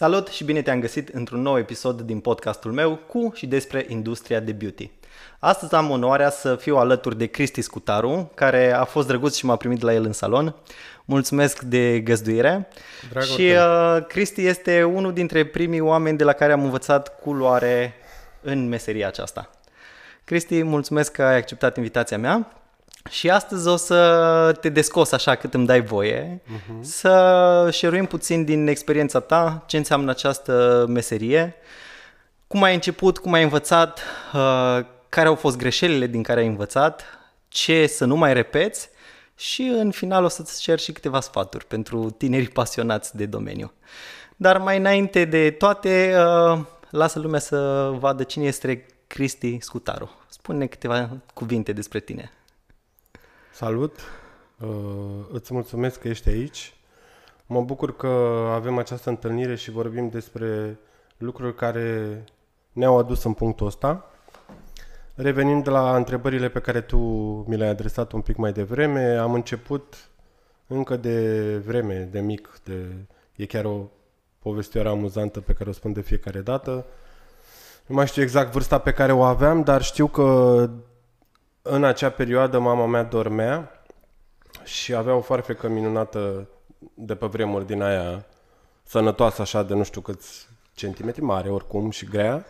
Salut și bine te-am găsit într-un nou episod din podcastul meu cu și despre industria de beauty. Astăzi am onoarea să fiu alături de Cristi Scutaru, care a fost drăguț și m-a primit la el în salon. Mulțumesc de găzduire. Dragă și uh, Cristi este unul dintre primii oameni de la care am învățat culoare în meseria aceasta. Cristi, mulțumesc că ai acceptat invitația mea și astăzi o să te descos așa cât îmi dai voie, uh-huh. să șeruim puțin din experiența ta, ce înseamnă această meserie, cum ai început, cum ai învățat, uh, care au fost greșelile din care ai învățat, ce să nu mai repeți și în final o să-ți cer și câteva sfaturi pentru tinerii pasionați de domeniu. Dar mai înainte de toate, uh, lasă lumea să vadă cine este Cristi Scutaru. Spune câteva cuvinte despre tine. Salut! Uh, îți mulțumesc că ești aici. Mă bucur că avem această întâlnire și vorbim despre lucruri care ne-au adus în punctul ăsta. Revenind la întrebările pe care tu mi le-ai adresat un pic mai devreme, am început încă de vreme, de mic, de... e chiar o povestioară amuzantă pe care o spun de fiecare dată. Nu mai știu exact vârsta pe care o aveam, dar știu că în acea perioadă mama mea dormea și avea o foarfecă minunată de pe vremuri din aia sănătoasă așa de nu știu câți centimetri mare oricum și grea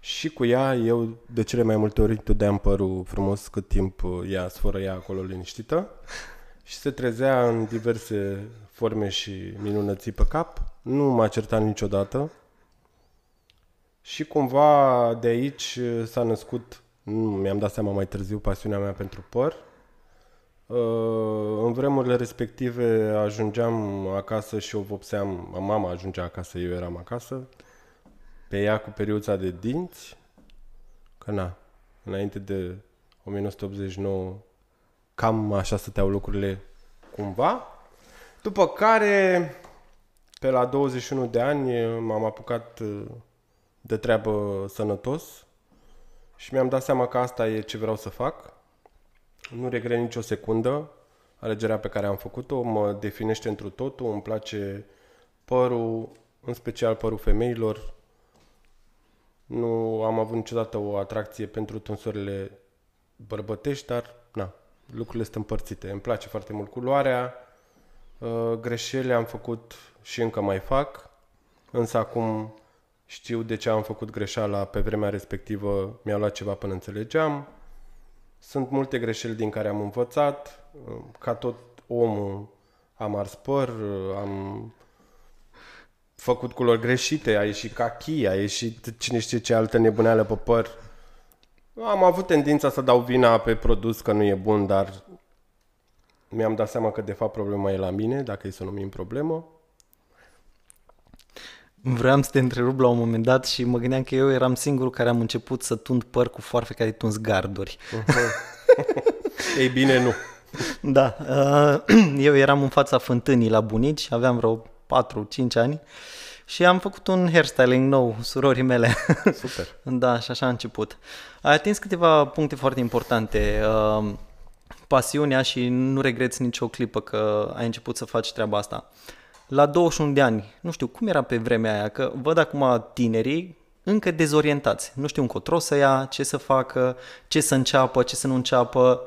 și cu ea eu de cele mai multe ori dădeam părul frumos cât timp ea ea acolo liniștită și se trezea în diverse forme și minunății pe cap. Nu m-a certat niciodată și cumva de aici s-a născut nu, mi-am dat seama mai târziu pasiunea mea pentru păr. Uh, în vremurile respective ajungeam acasă și o vopseam, mama ajungea acasă, eu eram acasă, pe ea cu periuța de dinți, că na, înainte de 1989 cam așa stăteau lucrurile cumva. După care, pe la 21 de ani, m-am apucat uh, de treabă sănătos, și mi-am dat seama că asta e ce vreau să fac. Nu regret nicio secundă alegerea pe care am făcut-o, mă definește întru totul, îmi place părul, în special părul femeilor. Nu am avut niciodată o atracție pentru tunsorile bărbătești, dar na, lucrurile sunt împărțite. Îmi place foarte mult culoarea, uh, greșeli am făcut și încă mai fac, însă acum știu de ce am făcut greșeala pe vremea respectivă, mi-a luat ceva până înțelegeam. Sunt multe greșeli din care am învățat, ca tot omul am ars păr, am făcut culori greșite, a ieșit cachi, a ieșit cine știe ce altă nebuneală pe păr. Am avut tendința să dau vina pe produs că nu e bun, dar mi-am dat seama că de fapt problema e la mine, dacă e să numim problemă. Vreau să te întrerup la un moment dat și mă gândeam că eu eram singurul care am început să tund păr cu foarfeca de tuns garduri. Ei bine, nu. Da, uh, eu eram în fața fântânii la bunici, aveam vreo 4-5 ani și am făcut un hairstyling nou, surorii mele. Super. da, și așa a început. Ai atins câteva puncte foarte importante. Uh, pasiunea și nu regreți nicio clipă că ai început să faci treaba asta la 21 de ani, nu știu, cum era pe vremea aia, că văd acum tinerii încă dezorientați, nu știu încotro să ia, ce să facă, ce să înceapă, ce să nu înceapă.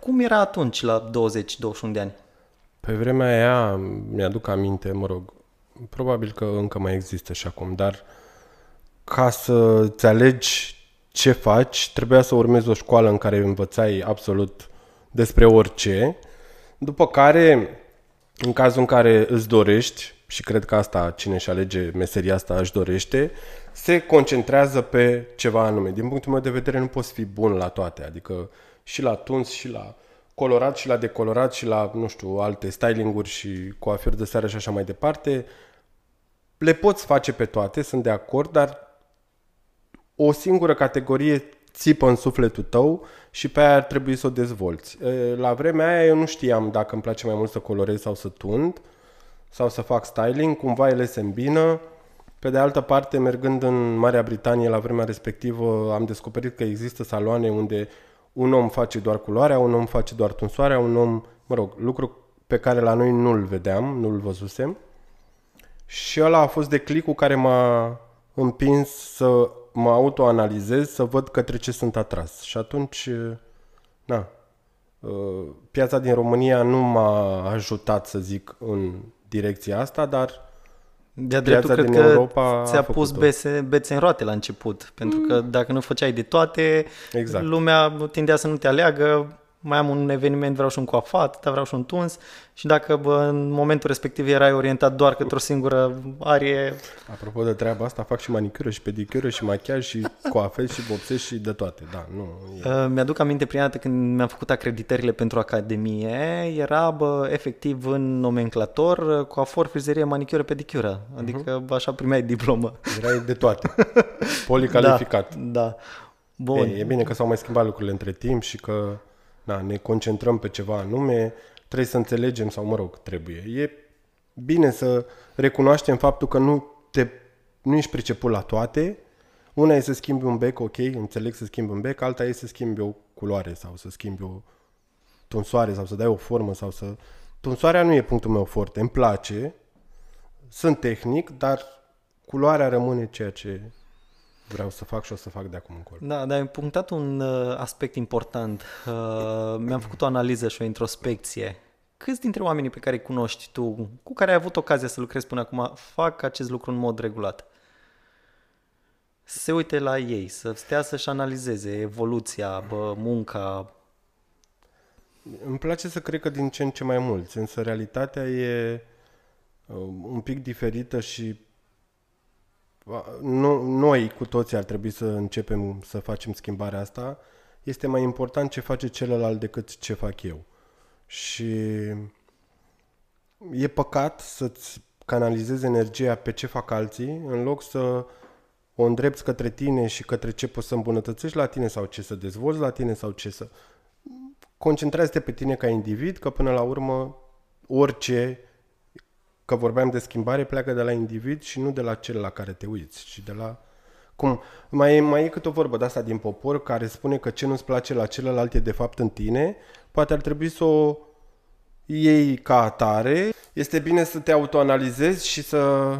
Cum era atunci, la 20-21 de ani? Pe vremea aia, mi-aduc aminte, mă rog, probabil că încă mai există și acum, dar ca să-ți alegi ce faci, trebuia să urmezi o școală în care învățai absolut despre orice, după care în cazul în care îți dorești, și cred că asta cine își alege meseria asta își dorește, se concentrează pe ceva anume. Din punctul meu de vedere nu poți fi bun la toate, adică și la tuns și la colorat și la decolorat și la, nu știu, alte stylinguri și coafuri de seară și așa mai departe. Le poți face pe toate, sunt de acord, dar o singură categorie țipă în sufletul tău și pe aia ar trebui să o dezvolți. La vremea aia eu nu știam dacă îmi place mai mult să colorez sau să tund sau să fac styling, cumva ele se îmbină. Pe de altă parte, mergând în Marea Britanie la vremea respectivă, am descoperit că există saloane unde un om face doar culoarea, un om face doar tunsoarea, un om, mă rog, lucru pe care la noi nu-l vedeam, nu-l văzusem. Și ăla a fost declicul care m-a împins să mă autoanalizez, să văd către ce sunt atras. Și atunci, na, uh, piața din România nu m-a ajutat, să zic, în direcția asta, dar de-a dreptul, cred din că Europa ți-a a pus făcut-o. bețe, bețe în roate la început, pentru că dacă nu făceai de toate, Exact. lumea tindea să nu te aleagă, mai am un eveniment, vreau și un coafat, dar vreau și un tuns și dacă bă, în momentul respectiv erai orientat doar către o singură arie, Apropo de treaba asta, fac și manicură și pedicură și machiaj și coafez și vopsesc și de toate. Da, nu. E... Uh, Mi-aduc aminte prima dată când mi-am făcut acreditările pentru Academie, era bă, efectiv în nomenclator uh, coafor, frizerie, manicură, pedicură. Adică Mhm. uh-huh. așa primeai diplomă. Erai de toate. Policalificat. Da, da. Bun. E, e bine că s-au mai schimbat lucrurile între timp și că na, ne concentrăm pe ceva anume, trebuie să înțelegem sau, mă rog, trebuie. E bine să recunoaștem faptul că nu, te, nu ești priceput la toate. Una e să schimbi un bec, ok, înțeleg să schimbi un bec, alta e să schimbi o culoare sau să schimbi o tunsoare sau să dai o formă sau să... Tunsoarea nu e punctul meu forte, îmi place, sunt tehnic, dar culoarea rămâne ceea ce vreau să fac și o să fac de acum încolo. Da, dar ai punctat un uh, aspect important. Uh, mi-am făcut o analiză și o introspecție. Câți dintre oamenii pe care îi cunoști tu, cu care ai avut ocazia să lucrezi până acum, fac acest lucru în mod regulat? Să se uite la ei, să stea să-și analizeze evoluția, bă, munca. Îmi place să cred că din ce în ce mai mulți, însă realitatea e uh, un pic diferită și uh, nu, noi cu toții ar trebui să începem să facem schimbarea asta. Este mai important ce face celălalt decât ce fac eu. Și e păcat să-ți canalizezi energia pe ce fac alții, în loc să o îndrepți către tine și către ce poți să îmbunătățești la tine sau ce să dezvolți la tine sau ce să concentrează-te pe tine ca individ, că până la urmă orice, că vorbeam de schimbare, pleacă de la individ și nu de la cel la care te uiți, ci de la... Cum? Mai e, mai e câte o vorbă de asta din popor care spune că ce nu-ți place la celălalt e de fapt în tine, poate ar trebui să o iei ca atare. Este bine să te autoanalizezi și să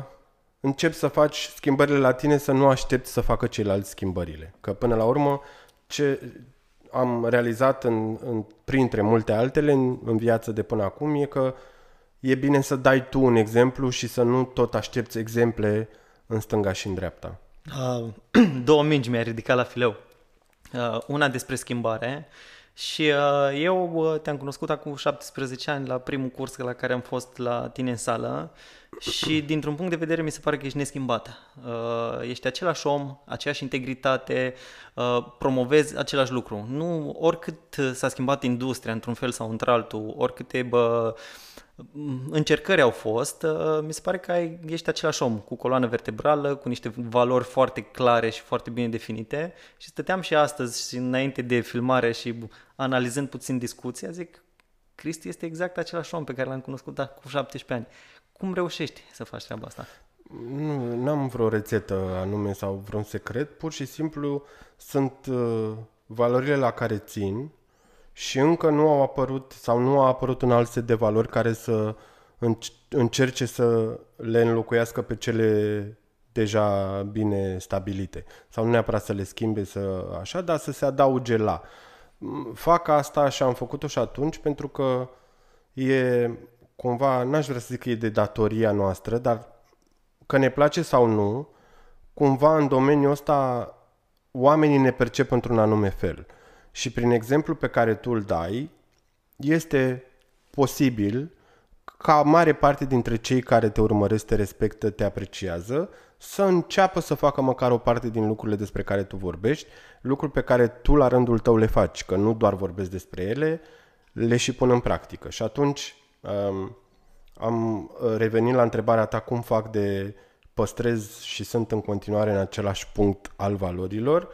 începi să faci schimbările la tine, să nu aștepți să facă ceilalți schimbările. Că până la urmă, ce am realizat în, în, printre multe altele în, în viață de până acum e că e bine să dai tu un exemplu și să nu tot aștepți exemple în stânga și în dreapta. Uh, două mingi mi-ai ridicat la fileu. Uh, una despre schimbare și uh, eu uh, te-am cunoscut acum 17 ani la primul curs la care am fost la tine în sală și dintr-un punct de vedere mi se pare că ești neschimbat. Uh, ești același om, aceeași integritate, uh, promovezi același lucru. Nu oricât s-a schimbat industria într-un fel sau într-altul, oricâte bă, încercări au fost, uh, mi se pare că ai, ești același om, cu coloană vertebrală, cu niște valori foarte clare și foarte bine definite și stăteam și astăzi și înainte de filmare și analizând puțin discuția, zic, Cristi este exact același om pe care l-am cunoscut cu 17 ani. Cum reușești să faci treaba asta? Nu am vreo rețetă anume sau vreun secret, pur și simplu sunt uh, valorile la care țin și încă nu au apărut sau nu a apărut un alt set de valori care să încerce să le înlocuiască pe cele deja bine stabilite. Sau nu neapărat să le schimbe să așa, dar să se adauge la. Fac asta și am făcut-o și atunci pentru că e cumva, n-aș vrea să zic că e de datoria noastră, dar că ne place sau nu, cumva în domeniul ăsta oamenii ne percep într-un anume fel. Și prin exemplu pe care tu îl dai, este posibil ca mare parte dintre cei care te urmăresc, te respectă, te apreciază, să înceapă să facă măcar o parte din lucrurile despre care tu vorbești, lucruri pe care tu la rândul tău le faci, că nu doar vorbesc despre ele, le și pun în practică. Și atunci um, am revenit la întrebarea ta cum fac de păstrez și sunt în continuare în același punct al valorilor,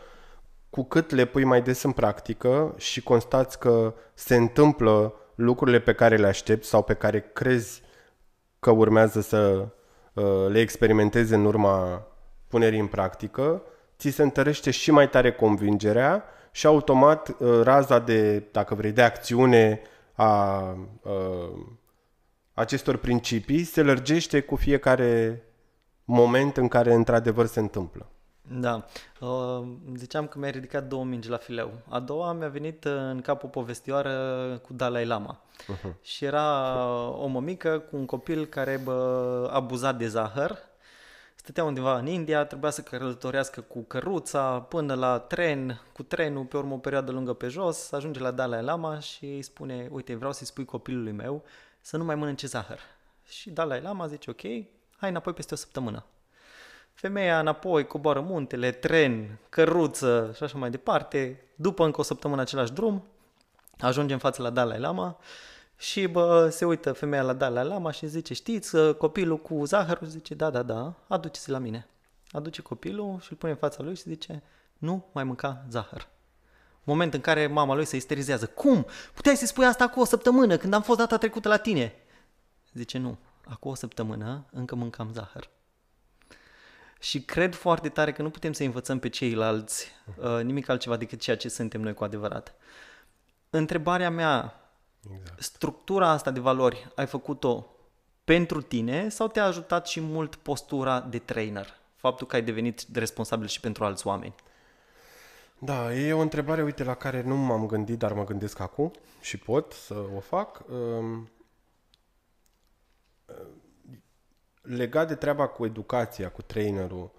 cu cât le pui mai des în practică și constați că se întâmplă lucrurile pe care le aștepți sau pe care crezi că urmează să uh, le experimentezi în urma punerii în practică, ți se întărește și mai tare convingerea și automat uh, raza de, dacă vrei, de acțiune a uh, acestor principii se lărgește cu fiecare moment în care într-adevăr se întâmplă. Da. Uh, ziceam că mi-ai ridicat două mingi la fileu. A doua mi-a venit uh, în cap o povestioară cu Dalai Lama. Uh-huh. Și era o mămică cu un copil care bă, abuzat de zahăr. Stătea undeva în India, trebuia să călătorească cu căruța până la tren, cu trenul, pe urmă o perioadă lungă pe jos, ajunge la Dalai Lama și îi spune, uite, vreau să-i spui copilului meu să nu mai mănânce zahăr. Și Dalai Lama zice, ok, hai înapoi peste o săptămână. Femeia înapoi, coboară muntele, tren, căruță și așa mai departe. După încă o săptămână același drum, ajunge în fața la Dalai Lama și bă, se uită femeia la Dalai Lama și zice, știți, copilul cu zahărul? Zice, da, da, da, aduceți la mine. Aduce copilul și îl pune în fața lui și zice, nu mai mânca zahăr. Moment în care mama lui se isterizează. Cum? Puteai să spui asta cu o săptămână, când am fost data trecută la tine. Zice, nu, acum o săptămână încă mâncam zahăr. Și cred foarte tare că nu putem să învățăm pe ceilalți uh, nimic altceva decât ceea ce suntem noi cu adevărat. Întrebarea mea, exact. structura asta de valori, ai făcut-o pentru tine sau te-a ajutat și mult postura de trainer? Faptul că ai devenit responsabil și pentru alți oameni? Da, e o întrebare, uite, la care nu m-am gândit, dar mă gândesc acum și pot să o fac. Um, legat de treaba cu educația, cu trainerul,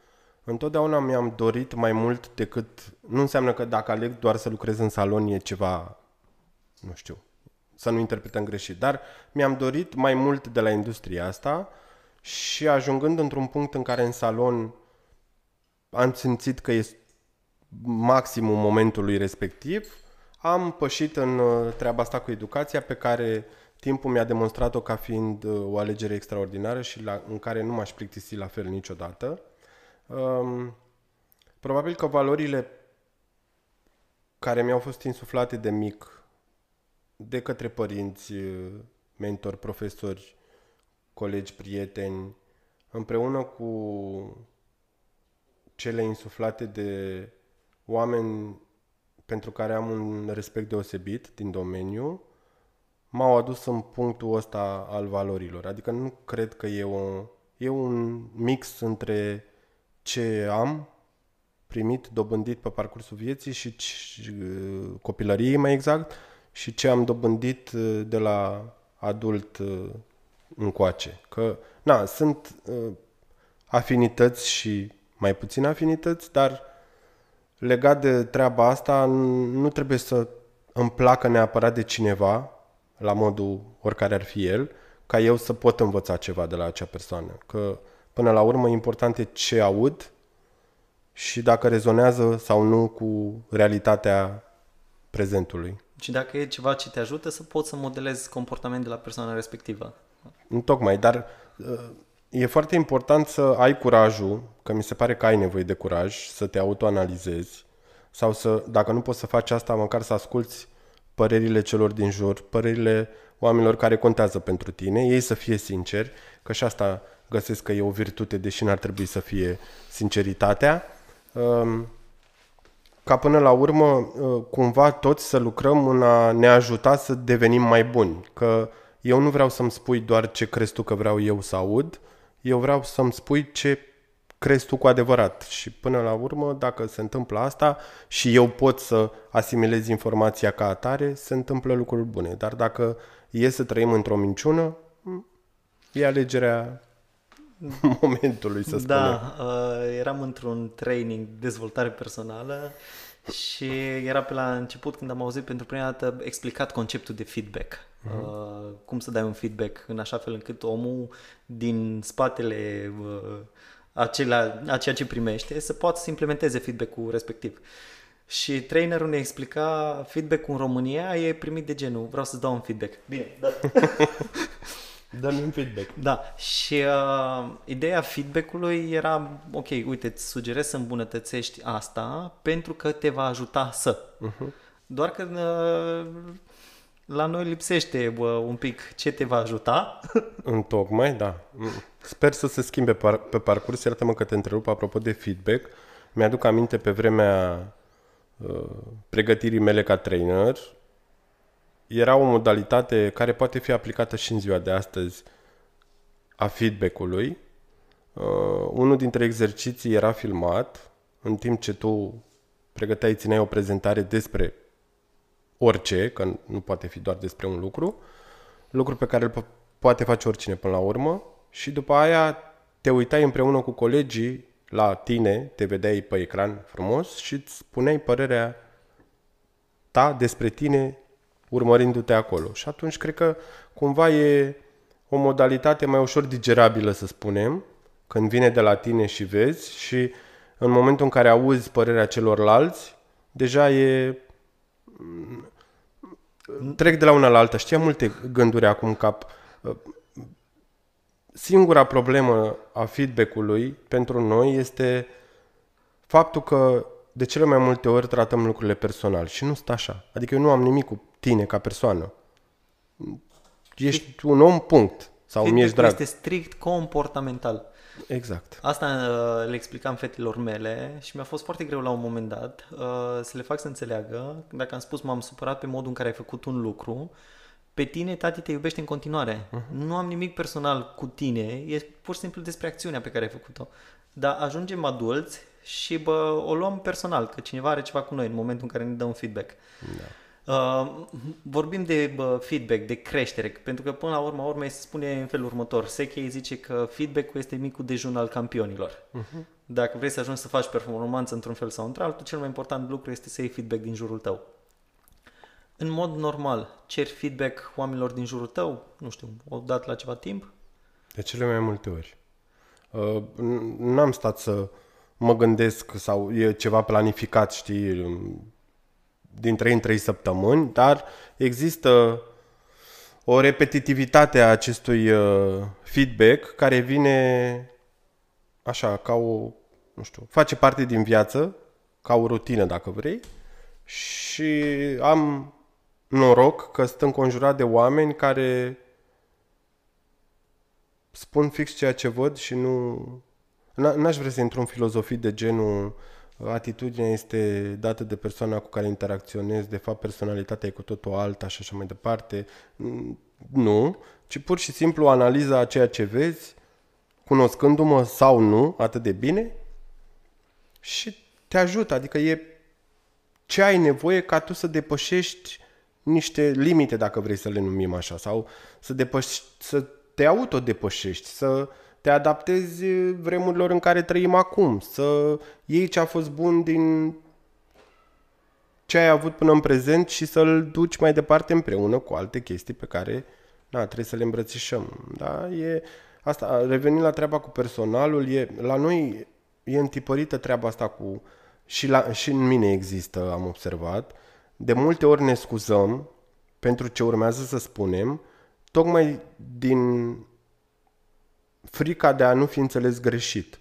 întotdeauna mi-am dorit mai mult decât... Nu înseamnă că dacă aleg doar să lucrez în salon e ceva, nu știu, să nu interpretăm greșit, dar mi-am dorit mai mult de la industria asta și ajungând într-un punct în care în salon am simțit că este maximul momentului respectiv, am pășit în uh, treaba asta cu educația pe care timpul mi-a demonstrat-o ca fiind uh, o alegere extraordinară și la, în care nu m-aș plictisi la fel niciodată. Um, probabil că valorile care mi-au fost insuflate de mic de către părinți, uh, mentori, profesori, colegi, prieteni, împreună cu cele insuflate de oameni pentru care am un respect deosebit din domeniu, m-au adus în punctul ăsta al valorilor. Adică nu cred că e, o, e un mix între ce am primit, dobândit pe parcursul vieții și copilăriei mai exact și ce am dobândit uh, de la adult uh, încoace. Că, na, sunt uh, afinități și mai puține afinități, dar legat de treaba asta nu trebuie să îmi placă neapărat de cineva la modul oricare ar fi el, ca eu să pot învăța ceva de la acea persoană. Că până la urmă important e ce aud și dacă rezonează sau nu cu realitatea prezentului. Și dacă e ceva ce te ajută să poți să modelezi comportament de la persoana respectivă. Tocmai, dar e foarte important să ai curajul, că mi se pare că ai nevoie de curaj, să te autoanalizezi sau să, dacă nu poți să faci asta, măcar să asculți părerile celor din jur, părerile oamenilor care contează pentru tine, ei să fie sinceri, că și asta găsesc că e o virtute, deși n-ar trebui să fie sinceritatea, um, ca până la urmă uh, cumva toți să lucrăm în a ne ajuta să devenim mai buni, că eu nu vreau să-mi spui doar ce crezi tu că vreau eu să aud, eu vreau să-mi spui ce crezi tu cu adevărat. Și până la urmă, dacă se întâmplă asta și eu pot să asimilez informația ca atare, se întâmplă lucruri bune. Dar dacă e să trăim într-o minciună, e alegerea momentului, să spunem. Da, uh, eram într-un training dezvoltare personală și era pe la început când am auzit pentru prima dată explicat conceptul de feedback. Uh-huh. Uh, cum să dai un feedback în așa fel încât omul din spatele uh, acelea, a ceea ce primește, să poată să implementeze feedback-ul respectiv. Și trainerul ne explica feedback-ul în România e primit de genul, vreau să-ți dau un feedback. Bine, da. Dă-mi un feedback. Da, și uh, ideea feedback-ului era, ok, uite, îți sugerez să îmbunătățești asta pentru că te va ajuta să. Uh-huh. Doar că uh, la noi lipsește bă, un pic ce te va ajuta. În tocmai, da. Sper să se schimbe par- pe parcurs. Iartă-mă că te întrerup apropo de feedback. Mi-aduc aminte pe vremea uh, pregătirii mele ca trainer. Era o modalitate care poate fi aplicată și în ziua de astăzi a feedback-ului. Uh, unul dintre exerciții era filmat în timp ce tu pregăteai, țineai o prezentare despre orice, că nu poate fi doar despre un lucru, lucru pe care îl po- poate face oricine până la urmă și după aia te uitai împreună cu colegii la tine, te vedeai pe ecran frumos și îți spuneai părerea ta despre tine urmărindu-te acolo. Și atunci cred că cumva e o modalitate mai ușor digerabilă, să spunem, când vine de la tine și vezi și în momentul în care auzi părerea celorlalți, deja e... Trec de la una la alta. Știa multe gânduri acum în cap. Singura problemă a feedback-ului pentru noi este faptul că de cele mai multe ori tratăm lucrurile personal și nu stă așa. Adică eu nu am nimic cu tine ca persoană. Ești un om, punct. Sau mi ești drag. este strict comportamental. Exact. Asta uh, le explicam fetelor mele și mi-a fost foarte greu la un moment dat uh, să le fac să înțeleagă. Dacă am spus m-am supărat pe modul în care ai făcut un lucru, pe tine tati te iubește în continuare. Uh-huh. Nu am nimic personal cu tine, e pur și simplu despre acțiunea pe care ai făcut-o. Dar ajungem adulți și bă, o luăm personal, că cineva are ceva cu noi în momentul în care ne dă un feedback. Da. Uh, vorbim de bă, feedback, de creștere, pentru că până la urmă urmă se spune în felul următor. Sechei zice că feedback-ul este micul dejun al campionilor. Uh-huh. Dacă vrei să ajungi să faci performanță într-un fel sau într-altul, cel mai important lucru este să iei feedback din jurul tău. În mod normal, ceri feedback oamenilor din jurul tău, nu știu, o dată la ceva timp? De cele mai multe ori. Uh, n-am stat să mă gândesc sau e ceva planificat, știi, din 3 în 3 săptămâni, dar există o repetitivitate a acestui uh, feedback care vine așa, ca o, nu știu, face parte din viață, ca o rutină, dacă vrei, și am noroc că sunt înconjurat de oameni care spun fix ceea ce văd și nu... N-aș vrea să intru în filozofii de genul atitudinea este dată de persoana cu care interacționezi, de fapt personalitatea e cu totul alta și așa mai departe. Nu, ci pur și simplu analiza a ceea ce vezi, cunoscându-mă sau nu atât de bine și te ajută, adică e ce ai nevoie ca tu să depășești niște limite, dacă vrei să le numim așa, sau să, depăși, să te autodepășești, să te adaptezi vremurilor în care trăim acum, să iei ce a fost bun din ce ai avut până în prezent și să-l duci mai departe împreună cu alte chestii pe care na, trebuie să le îmbrățișăm. Da? E, asta, revenind la treaba cu personalul, e, la noi e întipărită treaba asta cu... Și, la, și în mine există, am observat. De multe ori ne scuzăm pentru ce urmează să spunem, tocmai din frica de a nu fi înțeles greșit.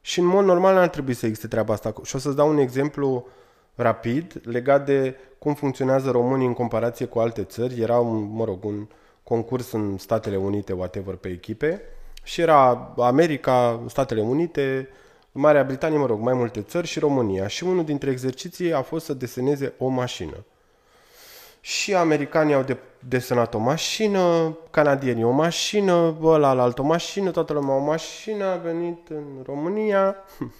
Și în mod normal n-ar trebui să existe treaba asta. Și o să-ți dau un exemplu rapid legat de cum funcționează românii în comparație cu alte țări. Era, un, mă rog, un concurs în Statele Unite, whatever, pe echipe și era America, Statele Unite, Marea Britanie, mă rog, mai multe țări și România. Și unul dintre exerciții a fost să deseneze o mașină. Și americanii au de- desenat o mașină, canadienii o mașină, ăla la altă mașină, toată lumea o mașină, a venit în România.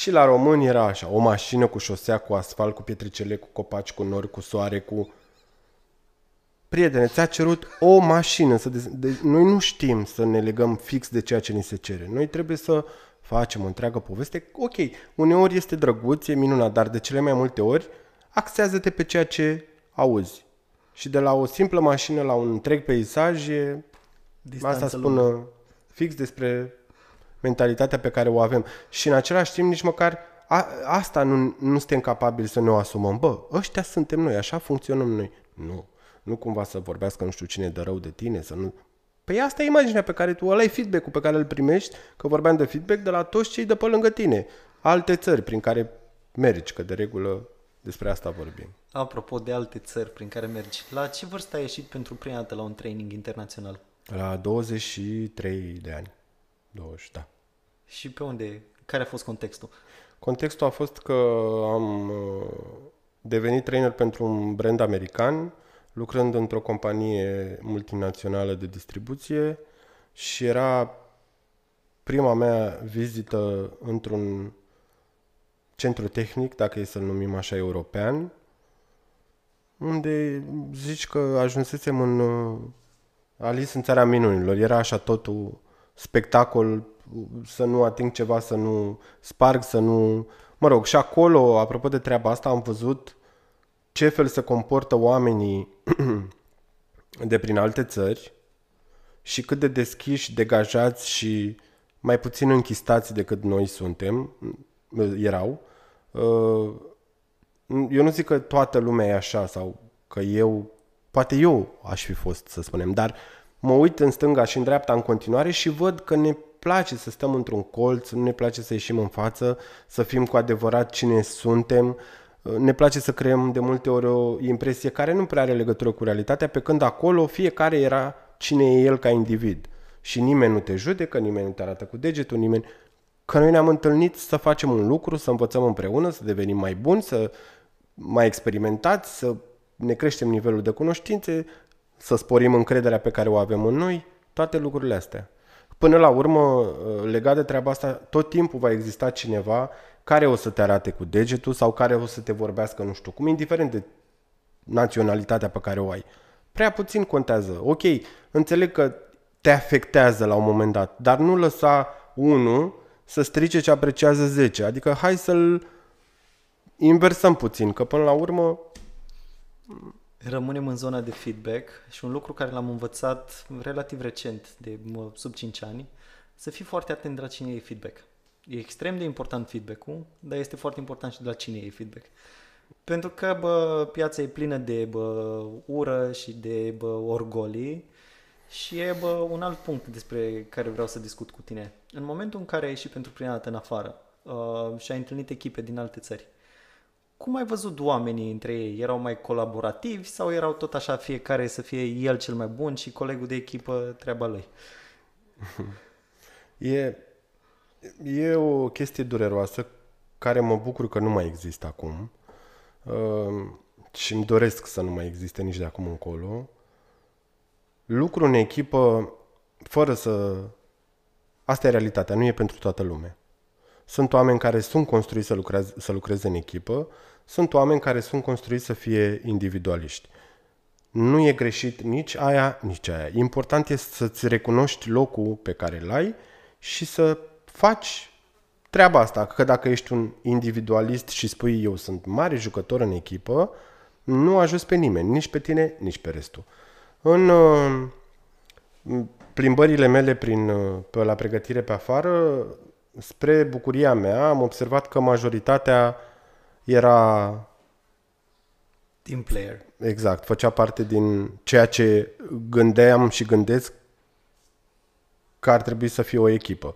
și la români era așa, o mașină cu șosea, cu asfalt, cu pietricele, cu copaci, cu nori, cu soare, cu... Prietene, ți-a cerut o mașină. Să de- de- noi nu știm să ne legăm fix de ceea ce ni se cere. Noi trebuie să facem o întreagă poveste. Ok, uneori este drăguț, e minunat, dar de cele mai multe ori axează-te pe ceea ce auzi. Și de la o simplă mașină la un întreg peisaj e... Distanță asta spun uh, fix despre mentalitatea pe care o avem. Și în același timp nici măcar a, asta nu, nu suntem capabili să ne o asumăm. Bă, ăștia suntem noi, așa funcționăm noi. Nu. Nu cumva să vorbească nu știu cine de rău de tine, să nu... Păi asta e imaginea pe care tu, ăla e feedback-ul pe care îl primești, că vorbeam de feedback de la toți cei de pe lângă tine. Alte țări prin care mergi, că de regulă despre asta vorbim. Apropo de alte țări prin care mergi, la ce vârstă ai ieșit pentru prima dată la un training internațional? La 23 de ani. 20, da. Și pe unde? Care a fost contextul? Contextul a fost că am uh, devenit trainer pentru un brand american, lucrând într-o companie multinațională de distribuție și era prima mea vizită într-un centru tehnic, dacă e să-l numim așa, european, unde zici că ajunsesem în uh, Alice în țara minunilor. Era așa totul spectacol, să nu ating ceva, să nu sparg, să nu... Mă rog, și acolo, apropo de treaba asta, am văzut ce fel se comportă oamenii de prin alte țări și cât de deschiși, degajați și mai puțin închistați decât noi suntem, erau. Uh, eu nu zic că toată lumea e așa sau că eu, poate eu aș fi fost, să spunem, dar mă uit în stânga și în dreapta în continuare și văd că ne place să stăm într-un colț, nu ne place să ieșim în față, să fim cu adevărat cine suntem, ne place să creăm de multe ori o impresie care nu prea are legătură cu realitatea, pe când acolo fiecare era cine e el ca individ. Și nimeni nu te judecă, nimeni nu te arată cu degetul, nimeni... Că noi ne-am întâlnit să facem un lucru, să învățăm împreună, să devenim mai buni, să mai experimentați, să ne creștem nivelul de cunoștințe, să sporim încrederea pe care o avem în noi, toate lucrurile astea. Până la urmă, legat de treaba asta, tot timpul va exista cineva care o să te arate cu degetul sau care o să te vorbească nu știu cum, indiferent de naționalitatea pe care o ai. Prea puțin contează. Ok, înțeleg că te afectează la un moment dat, dar nu lăsa unul să strice ce apreciază 10. Adică hai să-l inversăm puțin, că până la urmă Rămânem în zona de feedback și un lucru care l-am învățat relativ recent, de sub 5 ani, să fii foarte atent de la cine e feedback. E extrem de important feedback-ul, dar este foarte important și de la cine e feedback. Pentru că bă, piața e plină de bă, ură și de bă, orgolii și e bă, un alt punct despre care vreau să discut cu tine. În momentul în care ai ieșit pentru prima dată în afară uh, și ai întâlnit echipe din alte țări, cum ai văzut oamenii între ei? Erau mai colaborativi sau erau tot așa fiecare să fie el cel mai bun și colegul de echipă treaba lui? E, e o chestie dureroasă care mă bucur că nu mai există acum uh, și îmi doresc să nu mai existe nici de acum încolo. Lucru în echipă fără să... Asta e realitatea, nu e pentru toată lumea. Sunt oameni care sunt construiți să lucreze, să lucreze în echipă, sunt oameni care sunt construiți să fie individualiști. Nu e greșit nici aia, nici aia. Important este să-ți recunoști locul pe care îl ai și să faci treaba asta. Că dacă ești un individualist și spui eu sunt mare jucător în echipă, nu ajuns pe nimeni, nici pe tine, nici pe restul. În uh, plimbările mele prin, uh, pe la pregătire pe afară, spre bucuria mea, am observat că majoritatea era... Team player. Exact, făcea parte din ceea ce gândeam și gândesc că ar trebui să fie o echipă.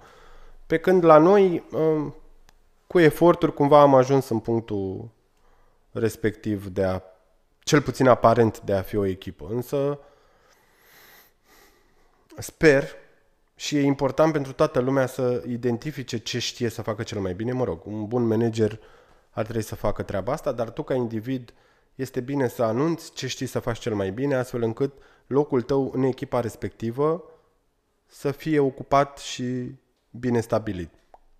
Pe când la noi, um, cu eforturi, cumva am ajuns în punctul respectiv de a, cel puțin aparent, de a fi o echipă. Însă, sper și e important pentru toată lumea să identifice ce știe să facă cel mai bine. Mă rog, un bun manager ar trebui să facă treaba asta, dar tu ca individ este bine să anunți ce știi să faci cel mai bine, astfel încât locul tău în echipa respectivă să fie ocupat și bine stabilit.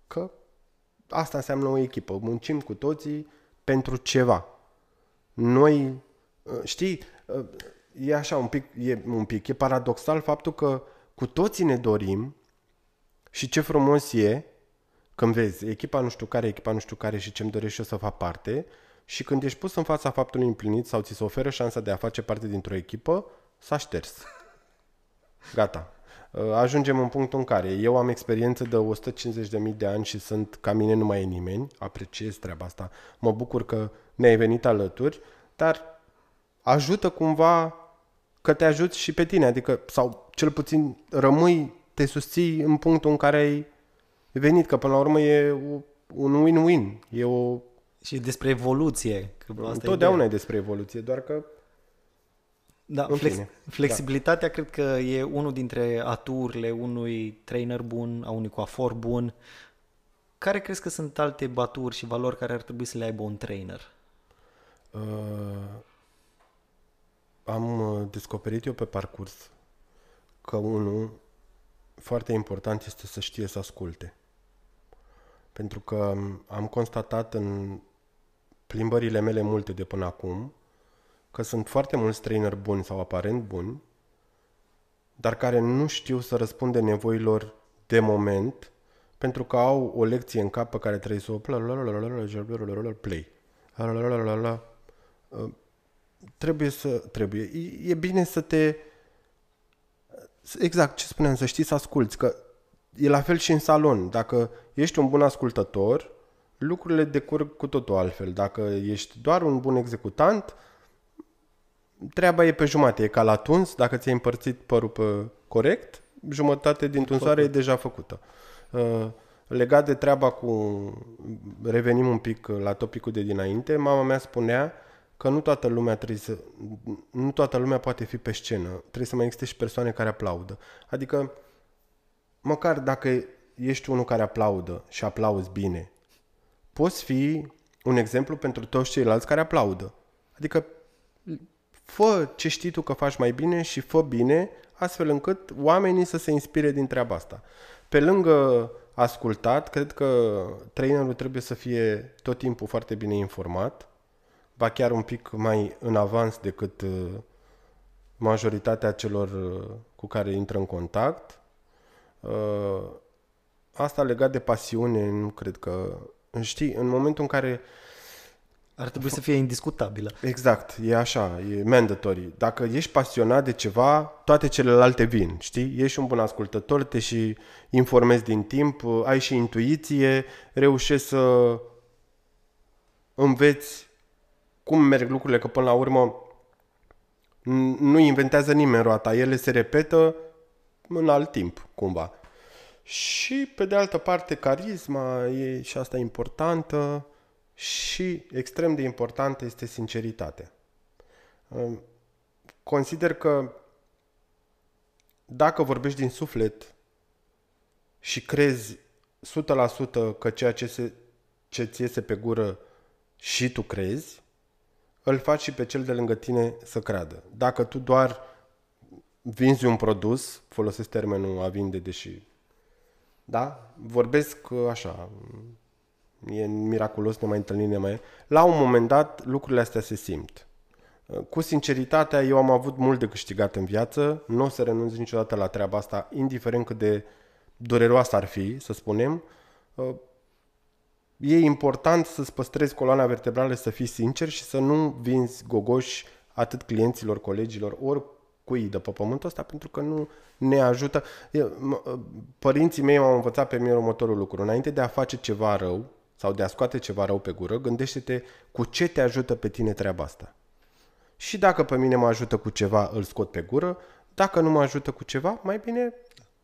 Că asta înseamnă o echipă. Muncim cu toții pentru ceva. Noi, știi, e așa un pic, e un pic, e paradoxal faptul că cu toții ne dorim și ce frumos e când vezi echipa nu știu care, echipa nu știu care și ce-mi dorești eu să fac parte și când ești pus în fața faptului împlinit sau ți se oferă șansa de a face parte dintr-o echipă, s-a șters. Gata. Uh, ajungem în punctul în care eu am experiență de 150.000 de ani și sunt ca mine nu mai e nimeni, apreciez treaba asta, mă bucur că ne-ai venit alături, dar ajută cumva că te ajuți și pe tine, adică, sau cel puțin rămâi, te susții în punctul în care ai venit, că până la urmă e un win-win, e o... Și despre evoluție. Că asta Întotdeauna e, e despre evoluție, doar că da, flex, flexibilitatea da. cred că e unul dintre aturile unui trainer bun, a unui coafor bun. Care crezi că sunt alte baturi și valori care ar trebui să le aibă un trainer? Uh, am uh, descoperit eu pe parcurs că unul, foarte important este să știe să asculte. Pentru că am constatat în plimbările mele multe de până acum că sunt foarte mulți trainer buni sau aparent buni, dar care nu știu să răspunde nevoilor de moment pentru că au o lecție în cap pe care trebuie să o play. Trebuie să trebuie. E bine să te exact ce spuneam, să știi să asculți, că e la fel și în salon. Dacă ești un bun ascultător, lucrurile decurg cu totul altfel. Dacă ești doar un bun executant, treaba e pe jumate. E ca la tuns, dacă ți-ai împărțit părul pe corect, jumătate din tunsoare e deja făcută. Uh, legat de treaba cu... Revenim un pic la topicul de dinainte. Mama mea spunea că nu toată lumea trebuie să... Nu toată lumea poate fi pe scenă. Trebuie să mai existe și persoane care aplaudă. Adică, măcar dacă ești unul care aplaudă și aplauzi bine, poți fi un exemplu pentru toți ceilalți care aplaudă. Adică, fă ce știi tu că faci mai bine și fă bine, astfel încât oamenii să se inspire din treaba asta. Pe lângă ascultat, cred că trainerul trebuie să fie tot timpul foarte bine informat, ba chiar un pic mai în avans decât uh, majoritatea celor uh, cu care intră în contact. Uh, asta legat de pasiune, nu cred că... Știi, în momentul în care ar trebui să fie indiscutabilă. Exact, e așa, e mandatory. Dacă ești pasionat de ceva, toate celelalte vin, știi? Ești un bun ascultător, te și informezi din timp, ai și intuiție, reușești să înveți cum merg lucrurile, că până la urmă nu inventează nimeni roata, ele se repetă în alt timp, cumva. Și, pe de altă parte, carisma e și asta importantă și extrem de importantă este sinceritatea. Consider că dacă vorbești din suflet și crezi 100% că ceea ce, se, ce ți iese pe gură și tu crezi, îl faci și pe cel de lângă tine să creadă. Dacă tu doar vinzi un produs, folosesc termenul a vinde, deși... Da? Vorbesc așa, e miraculos, ne mai întâlnim, ne mai... La un moment dat, lucrurile astea se simt. Cu sinceritatea, eu am avut mult de câștigat în viață, nu o să renunț niciodată la treaba asta, indiferent cât de dureroasă ar fi, să spunem. E important să-ți păstrezi coloana vertebrală, să fii sincer și să nu vinzi gogoși atât clienților, colegilor, ori cui de pe pământul ăsta, pentru că nu ne ajută. Părinții mei m-au învățat pe mine următorul lucru. Înainte de a face ceva rău, sau de a scoate ceva rău pe gură, gândește-te cu ce te ajută pe tine treaba asta. Și dacă pe mine mă ajută cu ceva, îl scot pe gură, dacă nu mă ajută cu ceva, mai bine...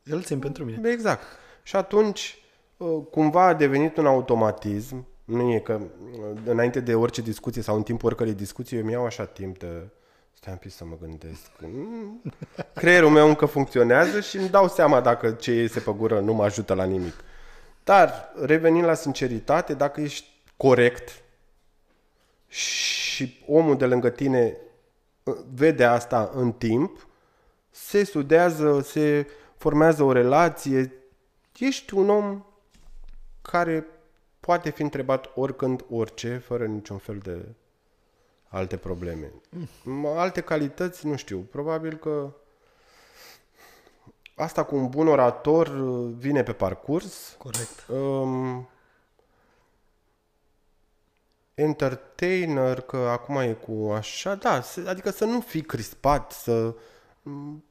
Îl țin pentru mine. Exact. Și atunci, uh, cumva a devenit un automatism, nu e că uh, înainte de orice discuție sau în timpul oricărei discuții, eu mi iau așa timp de... Stai un pic să mă gândesc. Mm, creierul meu încă funcționează și îmi dau seama dacă ce iese pe gură nu mă ajută la nimic. Dar, revenind la sinceritate, dacă ești corect și omul de lângă tine uh, vede asta în timp, se sudează, se formează o relație, ești un om care poate fi întrebat oricând, orice, fără niciun fel de alte probleme. Mm. Alte calități, nu știu, probabil că asta cu un bun orator uh, vine pe parcurs. Corect. Um, entertainer, că acum e cu așa, da, adică să nu fii crispat, să mm,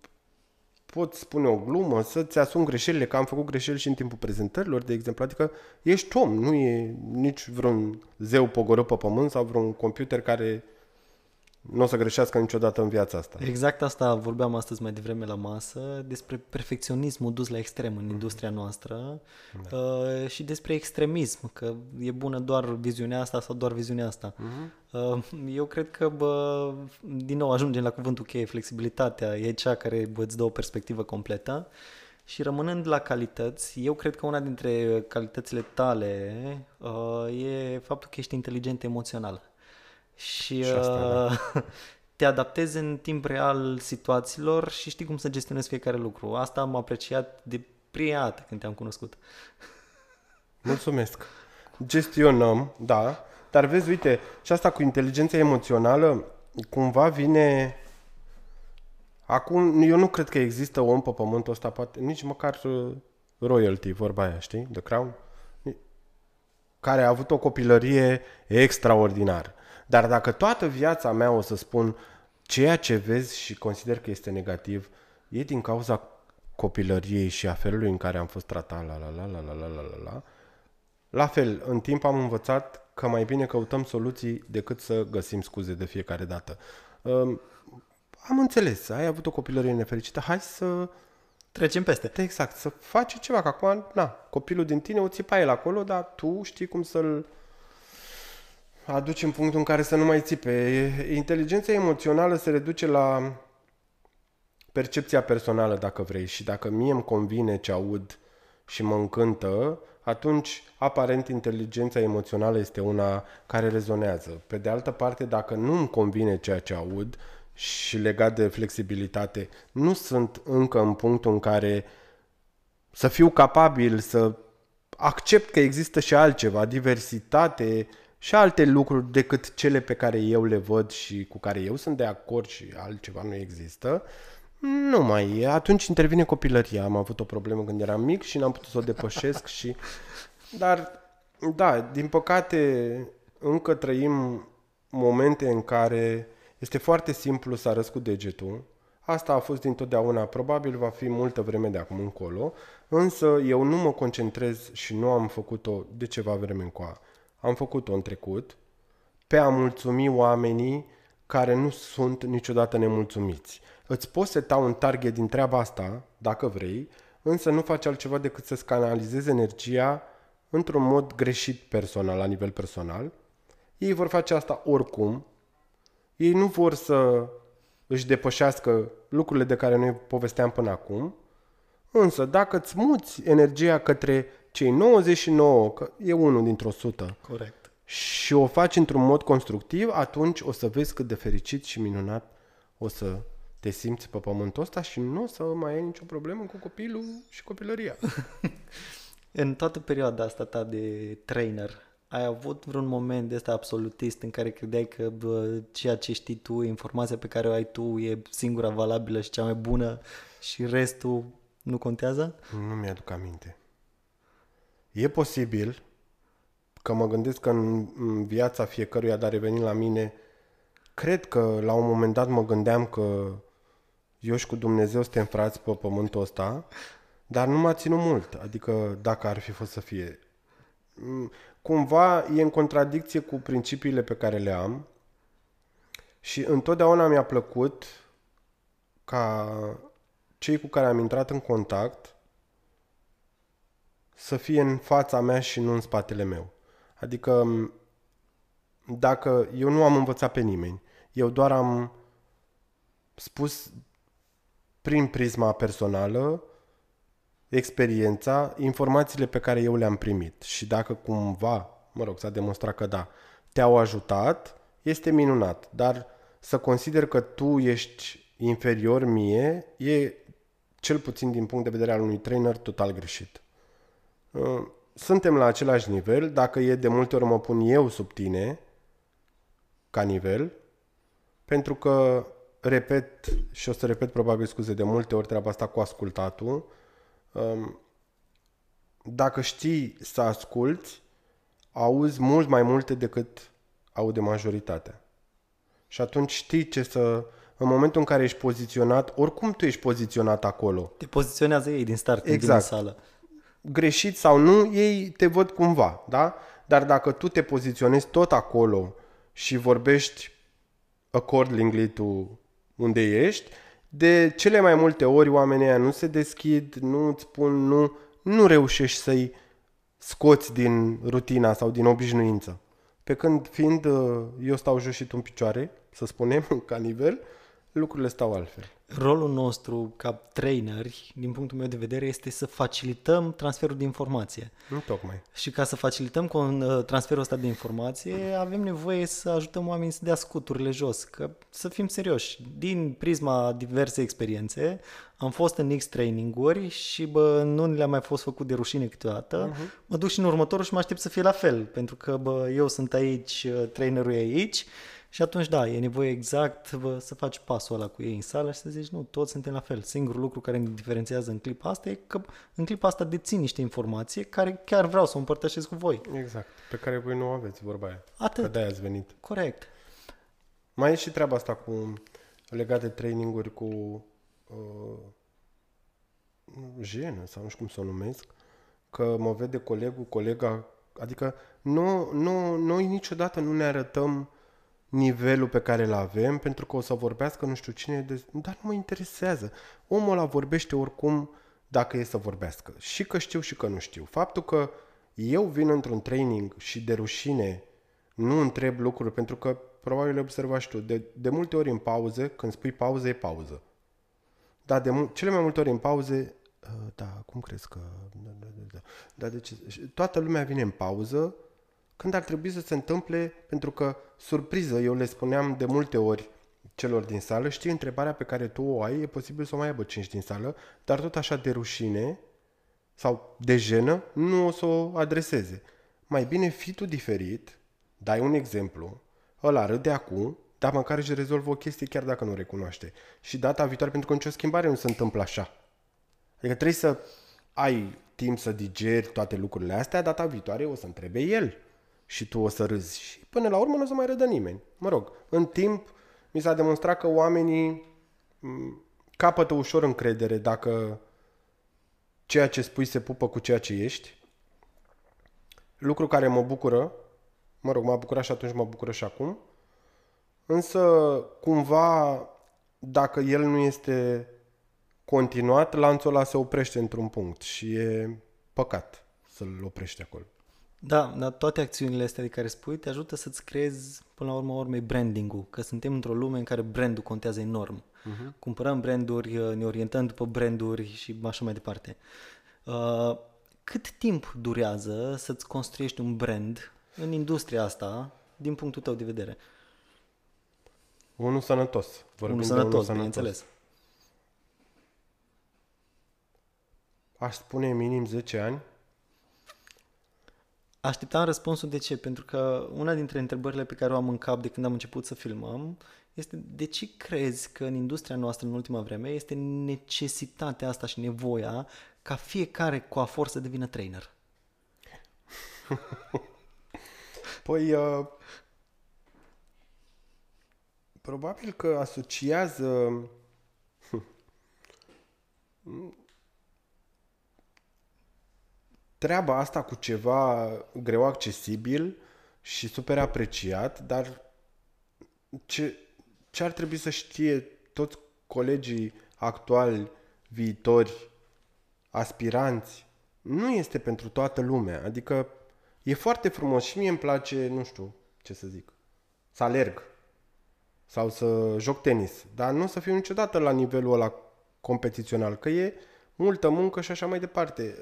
poți spune o glumă, să-ți asumi greșelile, că am făcut greșeli și în timpul prezentărilor, de exemplu, adică ești om, nu e nici vreun zeu pogorât pe pământ sau vreun computer care nu o să greșească niciodată în viața asta. Exact asta vorbeam astăzi mai devreme la masă, despre perfecționismul dus la extrem în mhm. industria noastră da. uh, și despre extremism, că e bună doar viziunea asta sau doar viziunea asta. Uh-huh. Uh, eu cred că, bă, din nou, ajungem la cuvântul cheie, flexibilitatea e cea care bă, îți dă o perspectivă completă. Și rămânând la calități, eu cred că una dintre calitățile tale uh, e faptul că ești inteligent emoțional și, și asta, uh, da. te adaptezi în timp real situațiilor și știi cum să gestionezi fiecare lucru. Asta am apreciat de prima dată când te-am cunoscut. Mulțumesc. Gestionăm, da, dar vezi, uite, și asta cu inteligența emoțională cumva vine... Acum, eu nu cred că există om pe pământul ăsta, poate, nici măcar uh, royalty, vorba aia, știi? The Crown. Care a avut o copilărie extraordinară. Dar dacă toată viața mea o să spun ceea ce vezi și consider că este negativ, e din cauza copilăriei și a felului în care am fost tratat, la la la la la la la la la. La fel, în timp am învățat că mai bine căutăm soluții decât să găsim scuze de fiecare dată. Um, am înțeles, ai avut o copilărie nefericită, hai să... Trecem peste. Exact, să faci ceva, că acum, na, copilul din tine o țipa el acolo, dar tu știi cum să-l aduci în punctul în care să nu mai țipe. Inteligența emoțională se reduce la percepția personală, dacă vrei, și dacă mie îmi convine ce aud și mă încântă, atunci, aparent, inteligența emoțională este una care rezonează. Pe de altă parte, dacă nu îmi convine ceea ce aud și legat de flexibilitate, nu sunt încă în punctul în care să fiu capabil să accept că există și altceva, diversitate și alte lucruri decât cele pe care eu le văd și cu care eu sunt de acord și altceva nu există, nu mai e. Atunci intervine copilăria. Am avut o problemă când eram mic și n-am putut să o depășesc și... Dar, da, din păcate, încă trăim momente în care este foarte simplu să arăți cu degetul. Asta a fost dintotdeauna, probabil va fi multă vreme de acum încolo, însă eu nu mă concentrez și nu am făcut-o de ceva vreme încoa. Am făcut-o în trecut pe a mulțumi oamenii care nu sunt niciodată nemulțumiți. Îți poți seta un target din treaba asta, dacă vrei, însă nu faci altceva decât să-ți canalizezi energia într-un mod greșit personal, la nivel personal. Ei vor face asta oricum. Ei nu vor să își depășească lucrurile de care noi povesteam până acum. Însă, dacă îți muți energia către cei 99, că e unul dintr-o sută, Corect. și o faci într-un mod constructiv, atunci o să vezi cât de fericit și minunat o să te simți pe pământul ăsta și nu o să mai ai nicio problemă cu copilul și copilăria. În toată perioada asta ta de trainer, ai avut vreun moment de ăsta absolutist în care credeai că bă, ceea ce știi tu, informația pe care o ai tu e singura valabilă și cea mai bună și restul nu contează? Nu mi-aduc aminte. E posibil că mă gândesc că în, în viața fiecăruia, dar revenind la mine, cred că la un moment dat mă gândeam că eu și cu Dumnezeu suntem frați pe pământul ăsta, dar nu m-a ținut mult, adică dacă ar fi fost să fie. Mm, Cumva e în contradicție cu principiile pe care le am și întotdeauna mi-a plăcut ca cei cu care am intrat în contact să fie în fața mea și nu în spatele meu. Adică m, dacă eu nu am învățat pe nimeni, eu doar am spus prin prisma personală experiența, informațiile pe care eu le-am primit și dacă cumva, mă rog, s-a demonstrat că da, te-au ajutat, este minunat, dar să consider că tu ești inferior mie e cel puțin din punct de vedere al unui trainer total greșit. Uh, Suntem la același nivel, dacă e de multe ori mă pun eu sub tine ca nivel, pentru că repet și o să repet probabil scuze de multe ori treaba asta cu ascultatul, um, dacă știi să asculți, auzi mult mai multe decât aude majoritatea. Și atunci știi ce să... În momentul în care ești poziționat, oricum tu ești poziționat acolo, Te poziționează ei din start când Exact. vin în sală. Greșit sau nu, ei te văd cumva, da? Dar dacă tu te poziționezi tot acolo și vorbești accordingly to unde ești, de cele mai multe ori oamenii ăia nu se deschid, nu îți spun nu, nu reușești să-i scoți din rutina sau din obișnuință. Pe când fiind uh, eu stau jos și tu în picioare, să spunem, ca nivel, lucrurile stau altfel. Rolul nostru ca traineri, din punctul meu de vedere, este să facilităm transferul de informație. Nu tocmai. Și ca să facilităm con- uh, transferul ăsta de informație, avem nevoie să ajutăm oamenii să dea scuturile jos. Că să fim serioși, din prisma diverse experiențe, am fost în X traininguri și bă, nu le-am mai fost făcut de rușine câteodată. Uh-huh. Mă duc și în următorul și mă aștept să fie la fel, pentru că bă, eu sunt aici, uh, trainerul e aici și atunci, da, e nevoie exact bă, să faci pasul ăla cu ei în sală și să zici, nu, toți suntem la fel. Singurul lucru care ne diferențiază în clipa asta e că în clipa asta dețin niște informații care chiar vreau să o împărtășesc cu voi. Exact. Pe care voi nu o aveți, vorba aia. Atât. Că de-aia ați venit. Corect. Mai e și treaba asta cu legat de traininguri cu uh, jenă sau nu știu cum să o numesc, că mă vede colegul, colega, adică nu, nu, noi niciodată nu ne arătăm nivelul pe care îl avem, pentru că o să vorbească nu știu cine, de... dar nu mă interesează. Omul ăla vorbește oricum dacă e să vorbească. Și că știu și că nu știu. Faptul că eu vin într-un training și de rușine nu întreb lucruri, pentru că probabil le observați tu, de, de multe ori în pauze, când spui pauză, e pauză. Dar de mu- cele mai multe ori în pauze, uh, da, cum crezi că... Da, da, da, da. da de ce? Toată lumea vine în pauză când ar trebui să se întâmple, pentru că, surpriză, eu le spuneam de multe ori celor din sală, știi, întrebarea pe care tu o ai, e posibil să o mai aibă cinci din sală, dar tot așa de rușine sau de jenă, nu o să o adreseze. Mai bine fi tu diferit, dai un exemplu, ăla râde acum, dar măcar își rezolvă o chestie chiar dacă nu recunoaște. Și data viitoare, pentru că nicio schimbare nu se întâmplă așa. Adică trebuie să ai timp să digeri toate lucrurile astea, data viitoare o să întrebe el și tu o să râzi. Și până la urmă nu o să mai râdă nimeni. Mă rog, în timp mi s-a demonstrat că oamenii capătă ușor încredere dacă ceea ce spui se pupă cu ceea ce ești. Lucru care mă bucură, mă rog, m-a bucurat și atunci mă bucură și acum, însă cumva dacă el nu este continuat, lanțul ăla se oprește într-un punct și e păcat să-l oprești acolo. Da, dar toate acțiunile astea de care spui te ajută să-ți creezi, până la urmă, urmei, branding-ul. Că suntem într-o lume în care brandul contează enorm. Uh-huh. Cumpărăm branduri, ne orientăm după branduri și așa mai departe. Uh, cât timp durează să-ți construiești un brand în industria asta, din punctul tău de vedere? Unul sănătos. Vorbim unul sănătos, unul sănătos. bineînțeles. Aș spune minim 10 ani. Așteptam răspunsul de ce, pentru că una dintre întrebările pe care o am în cap de când am început să filmăm este de ce crezi că în industria noastră în ultima vreme este necesitatea asta și nevoia ca fiecare coafor să devină trainer? păi, uh, probabil că asociază treaba asta cu ceva greu accesibil și super apreciat, dar ce, ce ar trebui să știe toți colegii actuali, viitori, aspiranți, nu este pentru toată lumea. Adică e foarte frumos și mie îmi place, nu știu ce să zic, să alerg sau să joc tenis, dar nu o să fiu niciodată la nivelul ăla competițional, că e multă muncă și așa mai departe.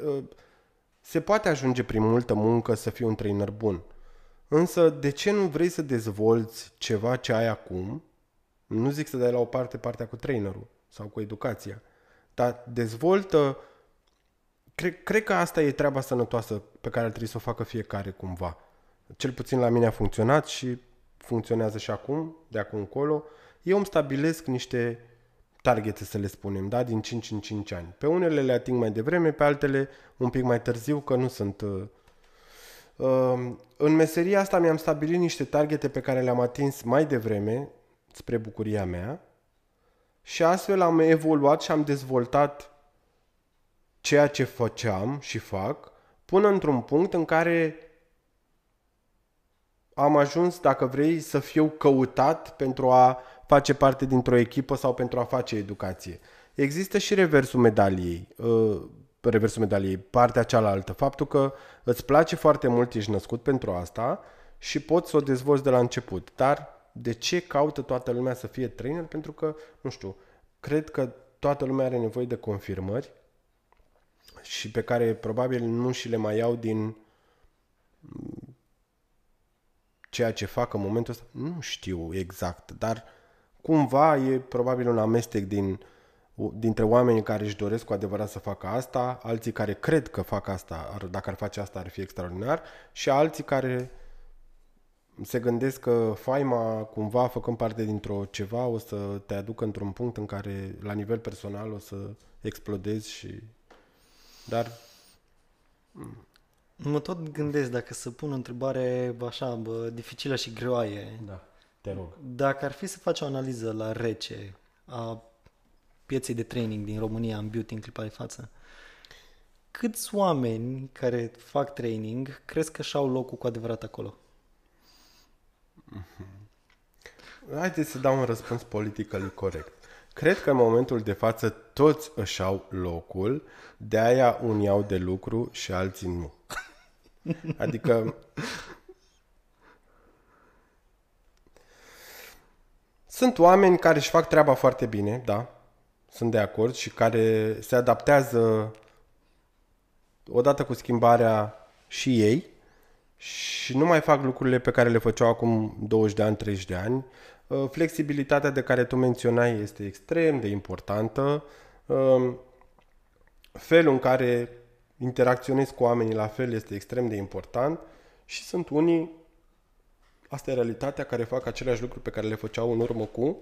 Se poate ajunge prin multă muncă să fii un trainer bun. Însă, de ce nu vrei să dezvolți ceva ce ai acum? Nu zic să dai la o parte partea cu trainerul sau cu educația, dar dezvoltă Cred, cred că asta e treaba sănătoasă pe care ar trebui să o facă fiecare cumva. Cel puțin la mine a funcționat și funcționează și acum, de acum încolo. Eu îmi stabilesc niște targete, să le spunem, da? din 5 în 5 ani. Pe unele le ating mai devreme, pe altele un pic mai târziu, că nu sunt... Uh, uh, în meseria asta mi-am stabilit niște targete pe care le-am atins mai devreme, spre bucuria mea, și astfel am evoluat și am dezvoltat ceea ce făceam și fac, până într-un punct în care am ajuns, dacă vrei, să fiu căutat pentru a face parte dintr-o echipă sau pentru a face educație. Există și reversul medaliei, uh, reversul medaliei, partea cealaltă, faptul că îți place foarte mult, ești născut pentru asta și poți să o dezvolți de la început, dar de ce caută toată lumea să fie trainer? Pentru că, nu știu, cred că toată lumea are nevoie de confirmări și pe care probabil nu și le mai iau din ceea ce fac în momentul ăsta. Nu știu exact, dar cumva e probabil un amestec din, dintre oamenii care își doresc cu adevărat să facă asta, alții care cred că fac asta, dacă ar face asta ar fi extraordinar, și alții care se gândesc că faima, cumva, făcând parte dintr-o ceva, o să te aducă într-un punct în care, la nivel personal, o să explodezi și... Dar... Mă tot gândesc dacă să pun o întrebare așa, bă, dificilă și greoaie. Da, te rog. Dacă ar fi să faci o analiză la rece a pieței de training din România în beauty în clipa de față, câți oameni care fac training crezi că și-au locul cu adevărat acolo? Haideți să dau un răspuns politically corect. Cred că în momentul de față toți își au locul, de aia unii au de lucru și alții nu. Adică sunt oameni care își fac treaba foarte bine, da, sunt de acord și care se adaptează odată cu schimbarea și ei și nu mai fac lucrurile pe care le făceau acum 20 de ani, 30 de ani. Uh, flexibilitatea de care tu menționai este extrem de importantă. Um, felul în care interacționezi cu oamenii la fel este extrem de important și sunt unii, asta e realitatea, care fac aceleași lucruri pe care le făceau în urmă cu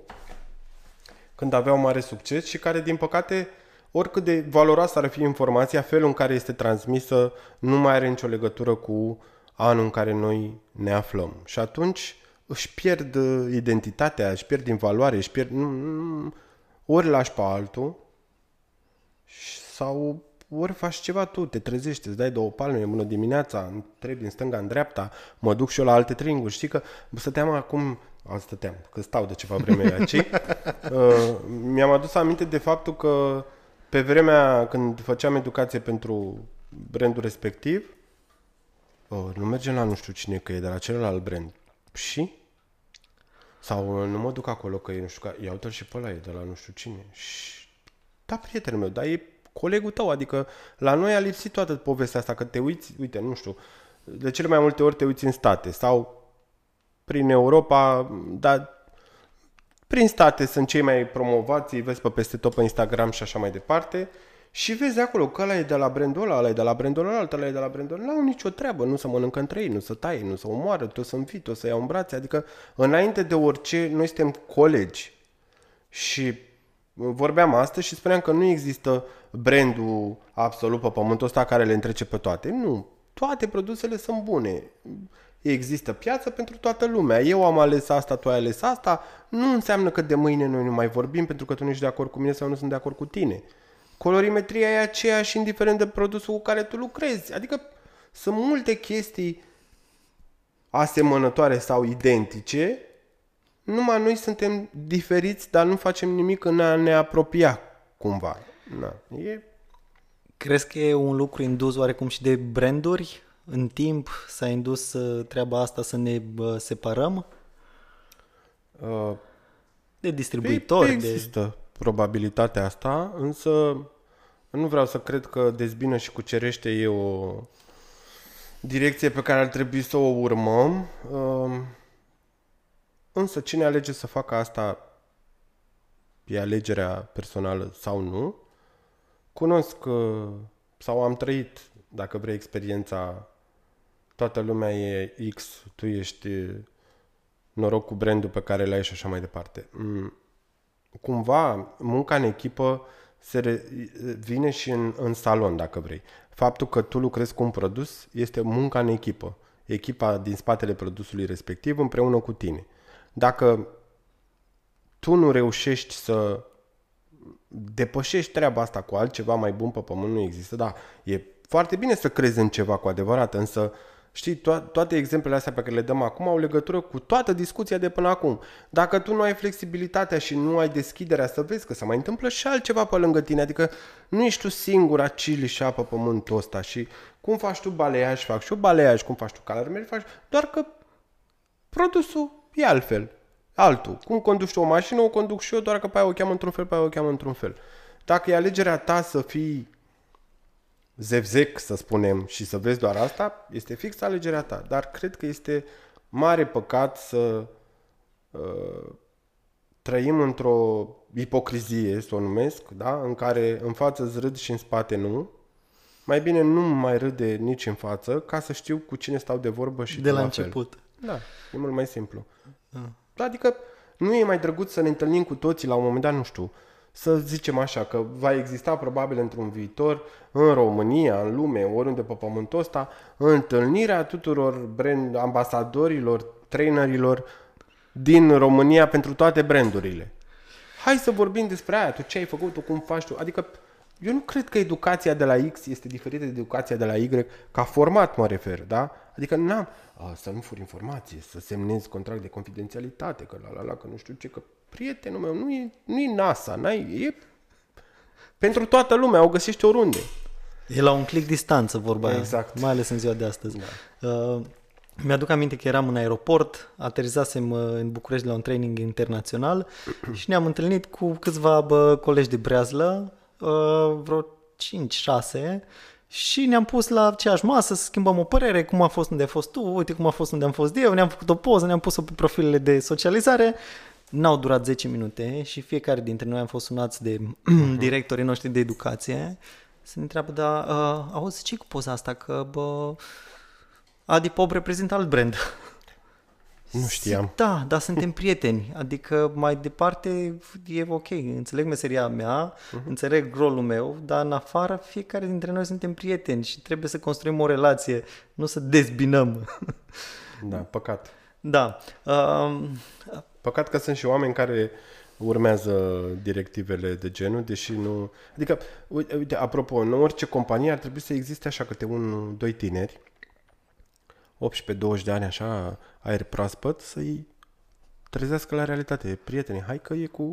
când aveau mare succes și care, din păcate, oricât de valoroasă ar fi informația, felul în care este transmisă nu mai are nicio legătură cu anul în care noi ne aflăm. Și atunci își pierd uh, identitatea, își pierd din valoare, își pierd... Nu, nu, ori lași pe altul sau ori faci ceva tu, te trezești, îți dai două palme, bună dimineața, trec din stânga în dreapta, mă duc și eu la alte tringuri. Știi că stăteam acum, a, stăteam, că stau de ceva vreme aici, uh, mi-am adus aminte de faptul că pe vremea când făceam educație pentru brandul respectiv, oh, nu mergem la nu știu cine că e, de la celălalt brand. Și? Sau nu mă duc acolo că e nu știu, că iau și pe ăla, e de la nu știu cine. Și... Da, prietenul meu, dar e colegul tău, adică la noi a lipsit toată povestea asta, că te uiți, uite, nu știu, de cele mai multe ori te uiți în state sau prin Europa, dar prin state sunt cei mai promovați, îi vezi pe peste tot pe Instagram și așa mai departe și vezi acolo că ăla e de la brandul ăla, ăla e de la brandul ăla, ăla e de la brandul ăla, n-au nicio treabă, nu să mănâncă între ei, nu să taie, nu să omoară, tot să înfit, tot să iau în brațe, adică înainte de orice, noi suntem colegi. Și vorbeam astăzi și spuneam că nu există brandul absolut pe pământul ăsta care le întrece pe toate. Nu, toate produsele sunt bune. Există piață pentru toată lumea. Eu am ales asta, tu ai ales asta. Nu înseamnă că de mâine noi nu mai vorbim pentru că tu nu ești de acord cu mine sau nu sunt de acord cu tine. Colorimetria e aceeași indiferent de produsul cu care tu lucrezi. Adică sunt multe chestii asemănătoare sau identice, numai noi suntem diferiți, dar nu facem nimic în a ne apropia cumva. Na, e... Crezi că e un lucru indus oarecum și de branduri? În timp s-a indus uh, treaba asta să ne separăm? Uh, de distribuitori? Există de... probabilitatea asta, însă nu vreau să cred că dezbină și cucerește e o direcție pe care ar trebui să o urmăm. Uh, însă cine alege să facă asta e alegerea personală sau nu. Cunosc uh, sau am trăit, dacă vrei, experiența toată lumea e X, tu ești uh, noroc cu brandul pe care l-ai și așa mai departe. Mm, cumva, munca în echipă se re, vine și în, în salon, dacă vrei. Faptul că tu lucrezi cu un produs este munca în echipă. Echipa din spatele produsului respectiv împreună cu tine. Dacă tu nu reușești să depășești treaba asta cu altceva mai bun pe pământ, nu există. Da, e foarte bine să crezi în ceva cu adevărat, însă Știi, to- toate exemplele astea pe care le dăm acum au legătură cu toată discuția de până acum. Dacă tu nu ai flexibilitatea și nu ai deschiderea să vezi că se mai întâmplă și altceva pe lângă tine, adică nu ești tu singur acili și apă pământul ăsta și cum faci tu baleiaj, fac și eu baleiaj, cum faci tu calarmeri, faci, doar că produsul e altfel. Altul. Cum conduci tu o mașină, o conduc și eu, doar că pe aia o cheamă într-un fel, pe aia o cheamă într-un fel. Dacă e alegerea ta să fii zevzec, să spunem, și să vezi doar asta, este fix alegerea ta. Dar cred că este mare păcat să uh, trăim într-o ipocrizie, să o numesc, da? în care în față îți râd și în spate nu. Mai bine nu mai râde nici în față, ca să știu cu cine stau de vorbă și De la la început. Fel. Da, e mult mai simplu. Adică nu e mai drăguț să ne întâlnim cu toții la un moment dat, nu știu, să zicem așa, că va exista probabil într-un viitor în România, în lume, oriunde pe pământul ăsta, întâlnirea tuturor brand, ambasadorilor, trainerilor din România pentru toate brandurile. Hai să vorbim despre aia, tu ce ai făcut, tu cum faci tu. Adică eu nu cred că educația de la X este diferită de educația de la Y, ca format mă refer, da? Adică n-am a, să nu furi informație, să semnezi contract de confidențialitate, că la la la, că nu știu ce, că prietenul meu nu e, nu e NASA, n-ai, e pentru toată lumea, o găsești oriunde. E la un click distanță vorba aia, Exact. mai ales în ziua de astăzi. Da. Uh, mi-aduc aminte că eram în aeroport, aterizasem uh, în București la un training internațional și ne-am întâlnit cu câțiva bă, colegi de breazlă, uh, vreo 5-6 și ne-am pus la aceeași masă să schimbăm o părere, cum a fost unde ai fost tu, uite cum a fost unde am fost eu, ne-am făcut o poză, ne-am pus-o pe profilele de socializare. N-au durat 10 minute și fiecare dintre noi am fost sunați de directorii noștri de educație să ne întreabă, da, uh, auzi, ce cu poza asta? Că, bă, Adi Pop reprezintă alt brand. Nu știam. Da, dar suntem prieteni. Adică mai departe e ok. Înțeleg meseria mea, uh-huh. înțeleg rolul meu, dar în afară fiecare dintre noi suntem prieteni și trebuie să construim o relație, nu să dezbinăm. Da, păcat. da. Um, Păcat că sunt și oameni care urmează directivele de genul, deși nu... Adică, uite, uite, apropo, în orice companie ar trebui să existe așa câte un, doi tineri, 18-20 de ani, așa, aer proaspăt, să-i trezească la realitate. Prieteni, hai că e cu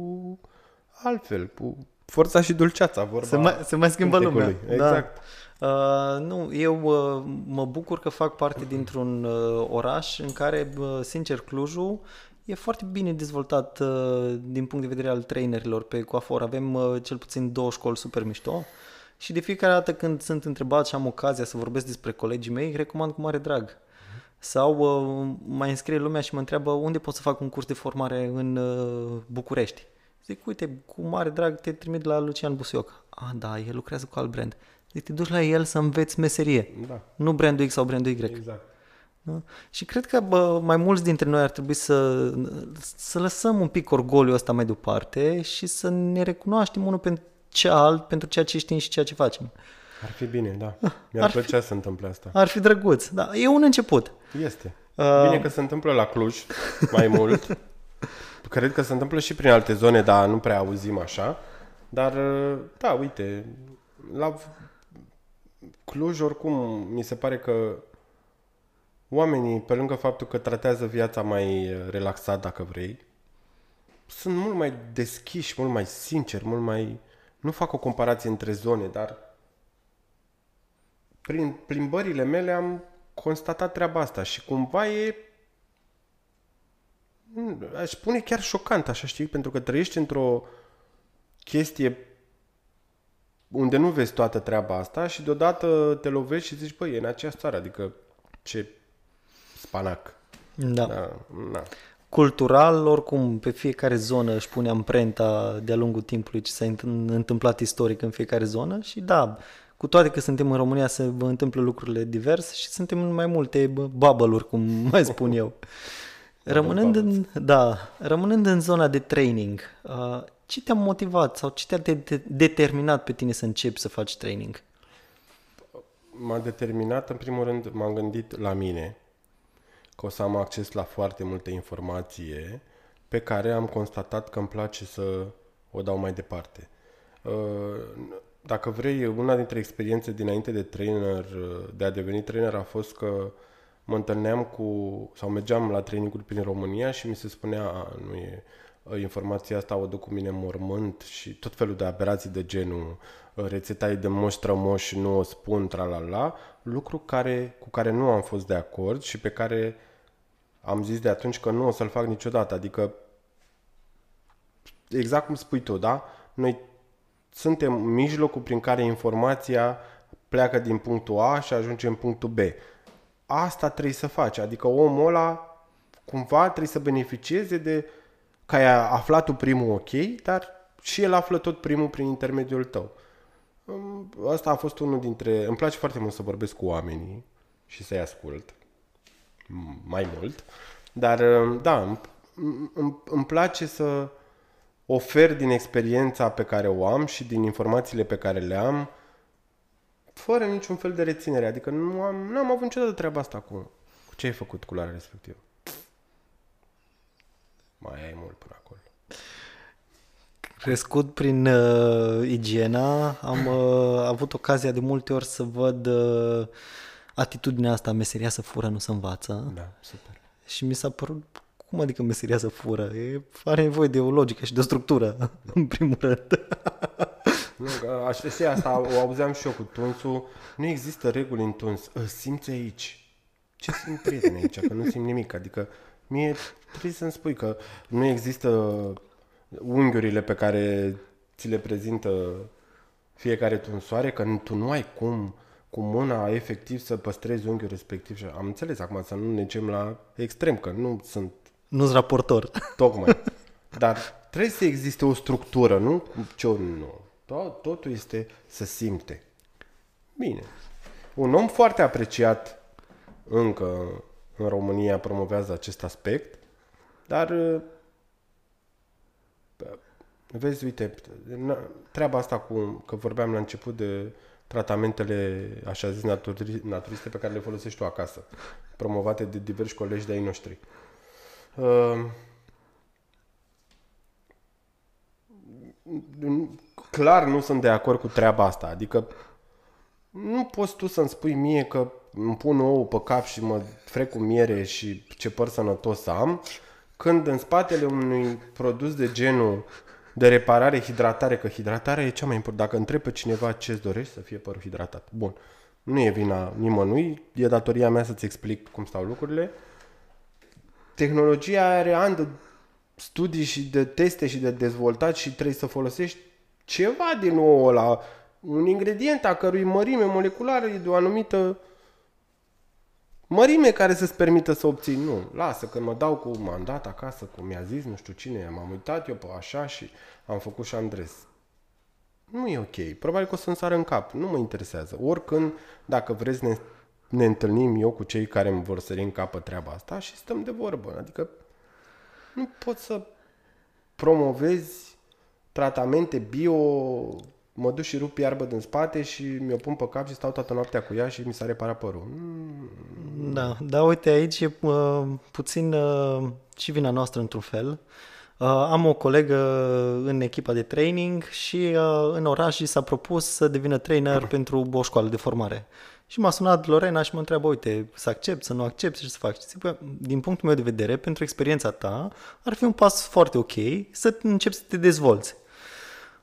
altfel, cu forța și dulceața, vorba se, mai, se mai schimbă lumea. cântecului. Exact. Da. Uh, nu, eu uh, mă bucur că fac parte dintr-un uh, oraș în care, uh, sincer, Clujul e foarte bine dezvoltat uh, din punct de vedere al trainerilor pe coafor. Avem uh, cel puțin două școli super mișto și de fiecare dată când sunt întrebat și am ocazia să vorbesc despre colegii mei, recomand cu mare drag. Sau uh, mai înscrie lumea și mă întreabă unde pot să fac un curs de formare în uh, București. Zic, uite, cu mare drag te trimit la Lucian Busioc. Ah, da, el lucrează cu alt brand. Deci te duci la el să înveți meserie, Da, nu brandul X sau brandul Y. exact. Da? Și cred că bă, mai mulți dintre noi ar trebui să, să lăsăm un pic orgoliul ăsta mai departe și să ne recunoaștem unul pentru cealalt, pentru ceea ce știm și ceea ce facem. Ar fi bine, da. Mi-ar Ar fi- plăcea să întâmple asta. Ar fi drăguț. Da, e un început. Este. Uh, Bine că se întâmplă la Cluj mai mult. Cred că se întâmplă și prin alte zone, dar nu prea auzim așa. Dar, da, uite, la Cluj oricum mi se pare că oamenii, pe lângă faptul că tratează viața mai relaxat, dacă vrei, sunt mult mai deschiși, mult mai sinceri, mult mai... Nu fac o comparație între zone, dar prin plimbările mele am constatat treaba asta și cumva e nu, aș spune chiar șocant, așa știi, pentru că trăiești într-o chestie unde nu vezi toată treaba asta și deodată te lovești și zici, băi, e în aceeași țară, adică ce spanac. Da. Da, na. Cultural, oricum, pe fiecare zonă își pune amprenta de-a lungul timpului ce s-a înt- întâmplat istoric în fiecare zonă și da, cu toate că suntem în România se întâmplă lucrurile divers și suntem în mai multe bubble cum mai spun eu. Rămânând în, da, rămânând în zona de training, uh, ce te-a motivat sau ce te-a de- de- determinat pe tine să începi să faci training? M-a determinat, în primul rând, m-am gândit la mine, că o să am acces la foarte multe informație pe care am constatat că îmi place să o dau mai departe. Uh, Dacă vrei, una dintre experiențe dinainte de trainer, uh, de a deveni trainer, a fost că mă întâlneam cu, sau mergeam la traininguri prin România și mi se spunea, "A, nu e, uh, informația asta o duc cu mine în mormânt și tot felul de aberații de genul uh, rețeta e de moș strămoș și nu o spun, tra-la-la, lucru care, cu care nu am fost de acord și pe care am zis de atunci că nu o să-l fac niciodată. Adică exact cum spui tu, da? Noi suntem mijlocul prin care informația pleacă din punctul A și ajunge în punctul B. Asta trebuie să faci, adică omul ăla cumva trebuie să beneficieze de că ai aflat tu primul ok, dar și el află tot primul prin intermediul tău. Asta a fost unul dintre... Îmi place foarte mult să vorbesc cu oamenii și să-i ascult mai mult, dar da, îmi, îmi place să ofer din experiența pe care o am și din informațiile pe care le am fără niciun fel de reținere. Adică nu am, nu am avut niciodată treaba asta cu, cu ce ai făcut cu culoarea respectivă. Mai ai mult până acolo. Crescut prin uh, igiena, am uh, avut ocazia de multe ori să văd uh, atitudinea asta, meseria să fură, nu să învață. Da, super. Și mi s-a părut, cum adică meseria să fură? E, are nevoie de o logică și de o structură, în primul rând. Nu, aș știi, asta o auzeam și eu cu tunsul. Nu există reguli în tuns. Simți aici. Ce simt prieten aici? Că nu simt nimic. Adică mie trebuie să-mi spui că nu există unghiurile pe care ți le prezintă fiecare tunsoare, că tu nu ai cum cu mâna efectiv să păstrezi unghiul respectiv. Și am înțeles acum să nu necem la extrem, că nu sunt... Nu-s raportor. Tocmai. Dar trebuie să existe o structură, nu? Ce nu. Tot, totul este să simte. Bine. Un om foarte apreciat încă în România promovează acest aspect, dar vezi, uite, treaba asta cu, că vorbeam la început de tratamentele, așa zis, naturi, naturiste pe care le folosești tu acasă, promovate de diversi colegi de ai noștri. Uh, clar nu sunt de acord cu treaba asta. Adică nu poți tu să-mi spui mie că îmi pun ou pe cap și mă frec cu miere și ce păr sănătos să am, când în spatele unui produs de genul de reparare, hidratare, că hidratarea e cea mai importantă. Dacă întrebi pe cineva ce îți dorești să fie părul hidratat. Bun. Nu e vina nimănui, e datoria mea să-ți explic cum stau lucrurile. Tehnologia are ani de studii și de teste și de dezvoltat și trebuie să folosești ceva din nou ăla, un ingredient a cărui mărime moleculară e de o anumită mărime care să-ți permită să obții. Nu, lasă, că mă dau cu mandat acasă, cum mi-a zis nu știu cine, m-am uitat eu pe așa și am făcut și Andres. Nu e ok. Probabil că o să-mi sară în cap. Nu mă interesează. Oricând, dacă vreți, ne, ne întâlnim eu cu cei care îmi vor sări în capă treaba asta și stăm de vorbă. Adică nu pot să promovezi tratamente bio, mă duc și rup iarbă din spate și mi-o pun pe cap și stau toată noaptea cu ea și mi s-a reparat părul. Mm. Da, da, uite, aici e uh, puțin uh, și vina noastră într-un fel. Uh, am o colegă în echipa de training și uh, în oraș s-a propus să devină trainer pentru o școală de formare. Și m-a sunat Lorena și mă întreabă, uite, să accept, să nu accept, ce să fac? Și zic, din punctul meu de vedere, pentru experiența ta, ar fi un pas foarte ok să începi să te dezvolți.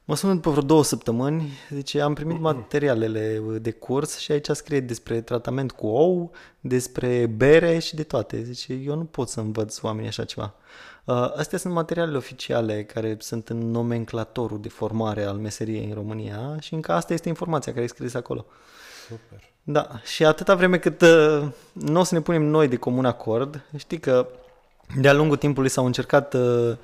Mă sună după vreo două săptămâni, zice, am primit materialele de curs și aici scrie despre tratament cu ou, despre bere și de toate. Zice, eu nu pot să învăț oamenii așa ceva. Uh, astea sunt materialele oficiale care sunt în nomenclatorul de formare al meseriei în România și încă asta este informația care e scris acolo. Super. Da, și atâta vreme cât uh, nu o să ne punem noi de comun acord, știi că de-a lungul timpului s-au încercat uh,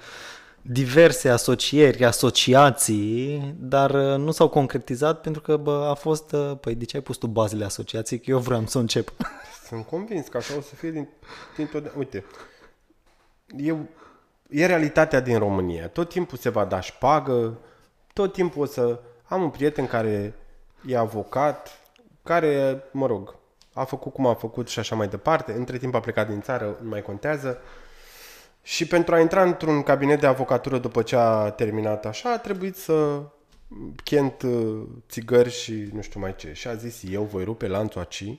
diverse asocieri, asociații, dar uh, nu s-au concretizat pentru că bă, a fost, uh, păi de ce ai pus tu bazele asociației? Că eu vreau să încep. Sunt convins că așa o să fie din, din tot... Uite, eu, e realitatea din România. Tot timpul se va da șpagă, tot timpul o să... Am un prieten care e avocat, care, mă rog, a făcut cum a făcut și așa mai departe. Între timp a plecat din țară, nu mai contează. Și pentru a intra într-un cabinet de avocatură după ce a terminat așa, a trebuit să chent uh, țigări și nu știu mai ce. Și a zis, eu voi rupe lanțul aci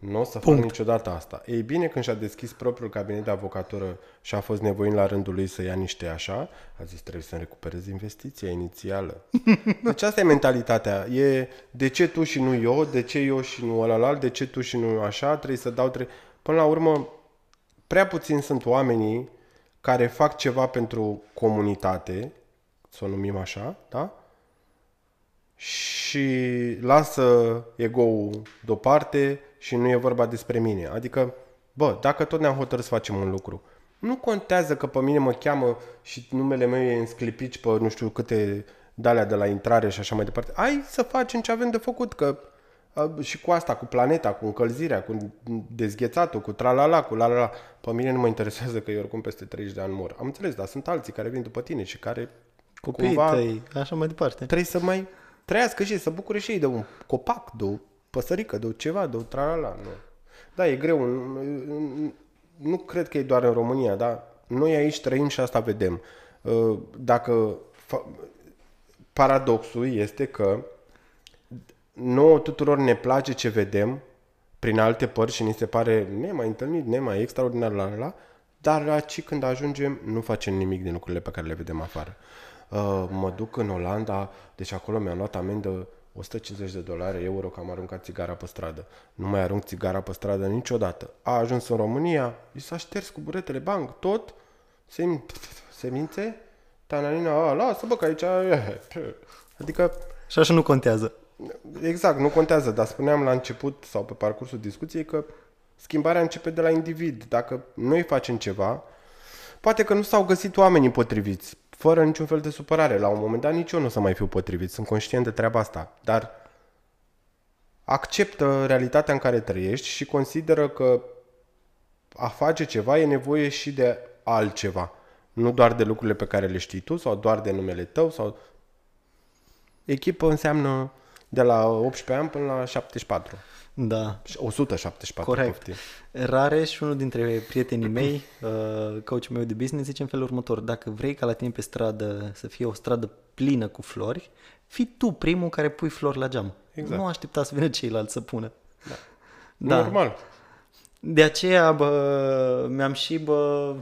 nu o să Punct. fac niciodată asta. Ei bine, când și-a deschis propriul cabinet de avocatură și a fost nevoit la rândul lui să ia niște așa, a zis trebuie să-mi recuperez investiția inițială. Deci asta e mentalitatea. E de ce tu și nu eu, de ce eu și nu ălalt, de ce tu și nu așa, trebuie să dau... Tre- Până la urmă, prea puțin sunt oamenii care fac ceva pentru comunitate să o numim așa, da? Și lasă ego-ul deoparte și nu e vorba despre mine. Adică, bă, dacă tot ne-am hotărât să facem un lucru, nu contează că pe mine mă cheamă și numele meu e însclipici pe nu știu câte dalea de la intrare și așa mai departe. Hai să facem ce avem de făcut, că și cu asta, cu planeta, cu încălzirea, cu dezghețatul, cu tralala, cu la la la. Pe mine nu mă interesează că eu oricum peste 30 de ani mor. Am înțeles, dar sunt alții care vin după tine și care Copiii cumva tăi, așa mai departe. Trebuie să mai trăiască și să bucure și ei de un copac, de o păsărică, de o ceva, de o tralala. Nu. Da, e greu. Nu, nu cred că e doar în România, dar noi aici trăim și asta vedem. Uh, dacă paradoxul este că nouă tuturor ne place ce vedem prin alte părți și ni se pare nemai întâlnit, nemai extraordinar la la, dar aici când ajungem nu facem nimic din lucrurile pe care le vedem afară. Uh, mă duc în Olanda, deci acolo mi-am luat amendă 150 de dolari, euro, că am aruncat țigara pe stradă. Nu mai arunc țigara pe stradă niciodată. A ajuns în România, i s-a șters cu buretele, bang, tot, se, semințe, tananina, a, lasă bă, că aici... Adică... Și așa nu contează. Exact, nu contează, dar spuneam la început sau pe parcursul discuției că schimbarea începe de la individ. Dacă noi facem ceva, poate că nu s-au găsit oamenii potriviți, fără niciun fel de supărare. La un moment dat nici eu nu o să mai fiu potrivit, sunt conștient de treaba asta. Dar acceptă realitatea în care trăiești și consideră că a face ceva e nevoie și de altceva. Nu doar de lucrurile pe care le știi tu sau doar de numele tău sau... Echipă înseamnă de la 18 ani până la 74. Da. 174. Corect. Poftim. Rareș, unul dintre prietenii mei, uh, coachul meu de business, zice în felul următor. Dacă vrei ca la tine pe stradă să fie o stradă plină cu flori, fii tu primul care pui flori la geam. Exact. Nu aștepta să vină ceilalți să pună. Da. da. Normal. De aceea, bă, mi-am și, bă,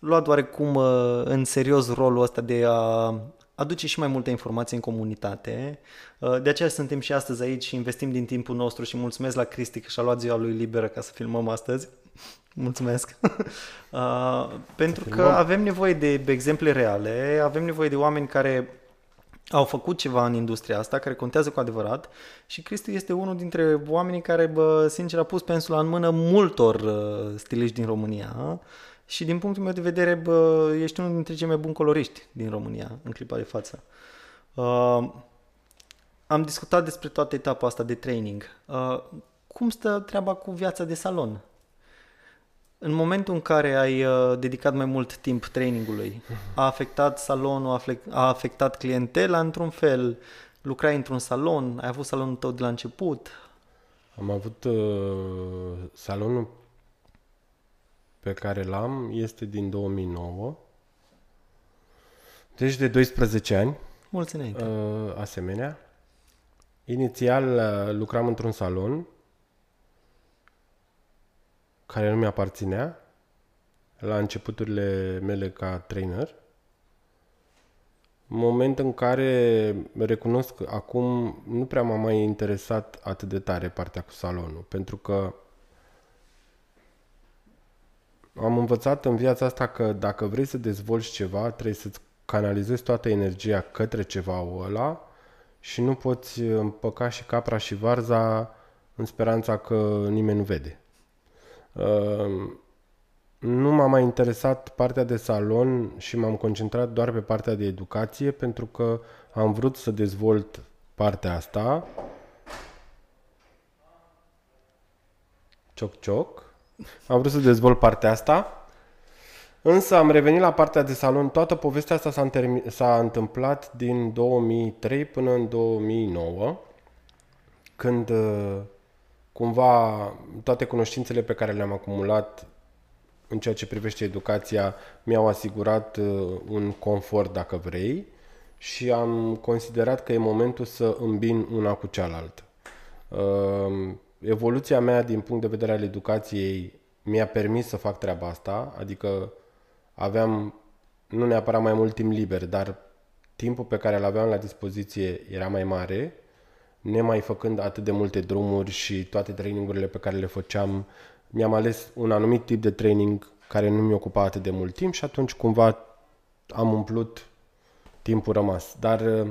luat oarecum în serios rolul ăsta de a aduce și mai multă informație în comunitate. Uh, de aceea suntem și astăzi aici și investim din timpul nostru și mulțumesc la Cristi că și-a luat ziua lui liberă ca să filmăm astăzi. Mulțumesc! Uh, pentru că avem nevoie de exemple reale, avem nevoie de oameni care au făcut ceva în industria asta, care contează cu adevărat și Cristi este unul dintre oamenii care, bă, sincer, a pus pensula în mână multor uh, stiliști din România și din punctul meu de vedere bă, ești unul dintre cei mai buni coloriști din România în clipa de față. Uh, am discutat despre toată etapa asta de training. Uh, cum stă treaba cu viața de salon? În momentul în care ai uh, dedicat mai mult timp trainingului, a afectat salonul, a afectat clientela într-un fel, lucrai într-un salon, ai avut salonul tău de la început? Am avut uh, salonul pe care l-am este din 2009. Deci de 12 ani. Mulți înainte. Uh, asemenea. Inițial uh, lucram într-un salon care nu mi-aparținea la începuturile mele ca trainer. Moment în care recunosc că acum nu prea m-a mai interesat atât de tare partea cu salonul, pentru că am învățat în viața asta că dacă vrei să dezvolți ceva, trebuie să-ți canalizezi toată energia către ceva ăla și nu poți împăca și capra și varza în speranța că nimeni nu vede. Ehm, nu m-a mai interesat partea de salon și m-am concentrat doar pe partea de educație pentru că am vrut să dezvolt partea asta. Cioc, cioc. Am vrut să dezvolt partea asta, însă am revenit la partea de salon. Toată povestea asta s-a, întermi- s-a întâmplat din 2003 până în 2009, când uh, cumva toate cunoștințele pe care le-am acumulat în ceea ce privește educația mi-au asigurat uh, un confort, dacă vrei, și am considerat că e momentul să îmbin una cu cealaltă. Uh, evoluția mea din punct de vedere al educației mi-a permis să fac treaba asta, adică aveam nu neapărat mai mult timp liber, dar timpul pe care îl aveam la dispoziție era mai mare, nemai făcând atât de multe drumuri și toate trainingurile pe care le făceam, mi-am ales un anumit tip de training care nu mi ocupa atât de mult timp și atunci cumva am umplut timpul rămas. Dar uh,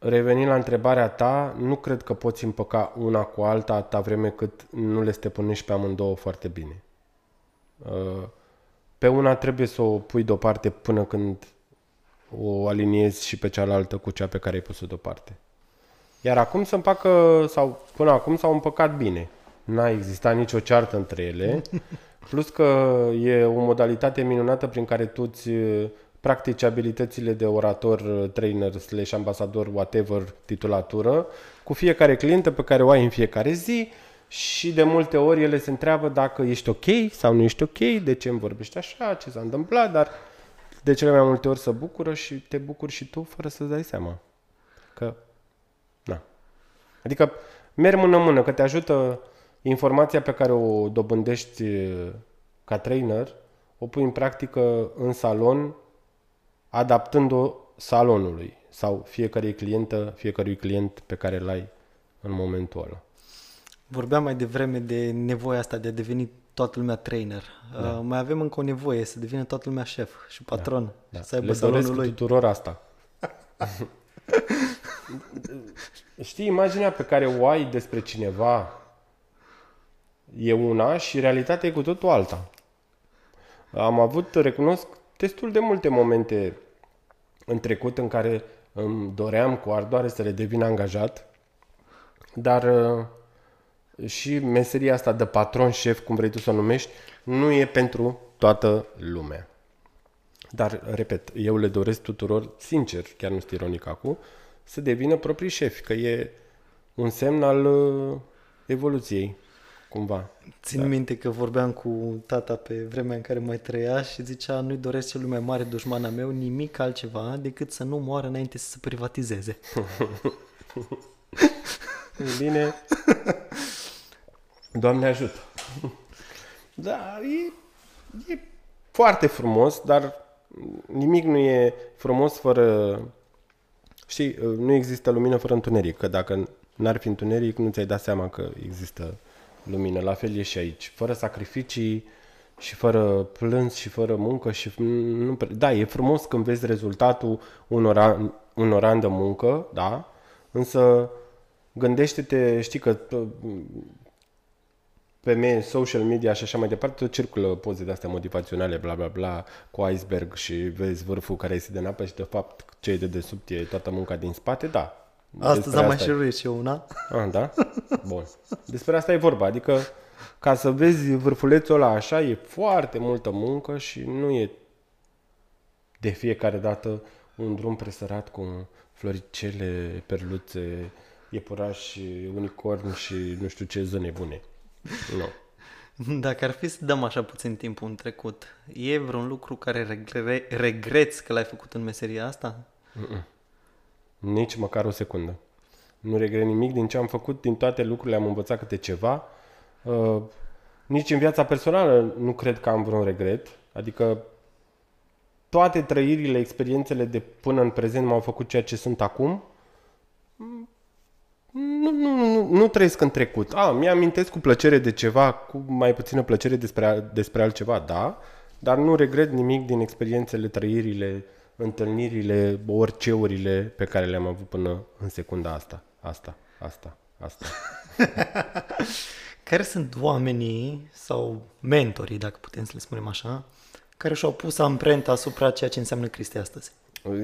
revenind la întrebarea ta, nu cred că poți împăca una cu alta atâta vreme cât nu le stăpânești pe amândouă foarte bine. Uh, pe una trebuie să o pui deoparte până când o aliniezi și pe cealaltă cu cea pe care ai pus-o deoparte. Iar acum se împacă, sau până acum s-au împăcat bine. N-a existat nicio ceartă între ele, plus că e o modalitate minunată prin care tu îți practici abilitățile de orator, trainer, slash ambasador, whatever titulatură, cu fiecare clientă pe care o ai în fiecare zi și de multe ori ele se întreabă dacă ești ok sau nu ești ok, de ce îmi vorbești așa, ce s-a întâmplat, dar de cele mai multe ori se bucură și te bucuri și tu fără să-ți dai seama. Că, na. Adică merg mână-mână, că te ajută informația pe care o dobândești ca trainer, o pui în practică în salon, adaptând-o salonului sau fiecare clientă, fiecărui client pe care îl ai în momentul ăla. Vorbeam mai devreme de nevoia asta de a deveni toată lumea trainer. Da. Uh, mai avem încă o nevoie să devină toată lumea șef și patron. Da. Da. Să aibă Le salonul lui. tuturor asta. Știi, imaginea pe care o ai despre cineva e una și realitatea e cu totul alta. Am avut, recunosc, destul de multe momente în trecut în care îmi doream cu ardoare să le devin angajat, dar uh, și meseria asta de patron, șef, cum vrei tu să o numești, nu e pentru toată lumea. Dar, repet, eu le doresc tuturor, sincer, chiar nu sunt ironic acum, să devină proprii șefi, că e un semn al uh, evoluției, cumva. Țin da. minte că vorbeam cu tata pe vremea în care mai trăia și zicea nu-i doresc celui mai mare dușman al meu nimic altceva decât să nu moară înainte să se privatizeze. Bine, Doamne ajută! da, e, e foarte frumos, dar nimic nu e frumos fără... Știi, nu există lumină fără întuneric, că dacă n-ar fi întuneric, nu ți-ai dat seama că există lumină. La fel e și aici. Fără sacrificii și fără plâns și fără muncă și... Nu, da, e frumos când vezi rezultatul unor, an, unor ani de muncă, da? Însă gândește-te, știi că pe mine, social media și așa mai departe, tot circulă poze de astea motivaționale, bla bla bla, cu iceberg și vezi vârful care este de apă și de fapt ce e de desubt e toată munca din spate, da. Astăzi am mai șeruit și eu una. Ah, da? Bun. Despre asta e vorba, adică ca să vezi vârfulețul ăla așa, e foarte multă muncă și nu e de fiecare dată un drum presărat cu floricele, perluțe, iepurași, unicorn și nu știu ce zone bune. Nu. Dacă ar fi să dăm așa puțin timp în trecut, e vreun lucru care regre- regreți că l-ai făcut în meseria asta? Mm-mm. Nici măcar o secundă. Nu regret nimic din ce am făcut, din toate lucrurile am învățat câte ceva. Uh, nici în viața personală nu cred că am vreun regret. Adică toate trăirile, experiențele de până în prezent m-au făcut ceea ce sunt acum nu, nu, nu, nu trăiesc în trecut. A, mi-amintesc cu plăcere de ceva, cu mai puțină plăcere despre, despre altceva, da, dar nu regret nimic din experiențele, trăirile, întâlnirile, oriceurile pe care le-am avut până în secunda asta. Asta, asta, asta. care sunt oamenii sau mentorii, dacă putem să le spunem așa, care și-au pus amprenta asupra ceea ce înseamnă Cristi astăzi?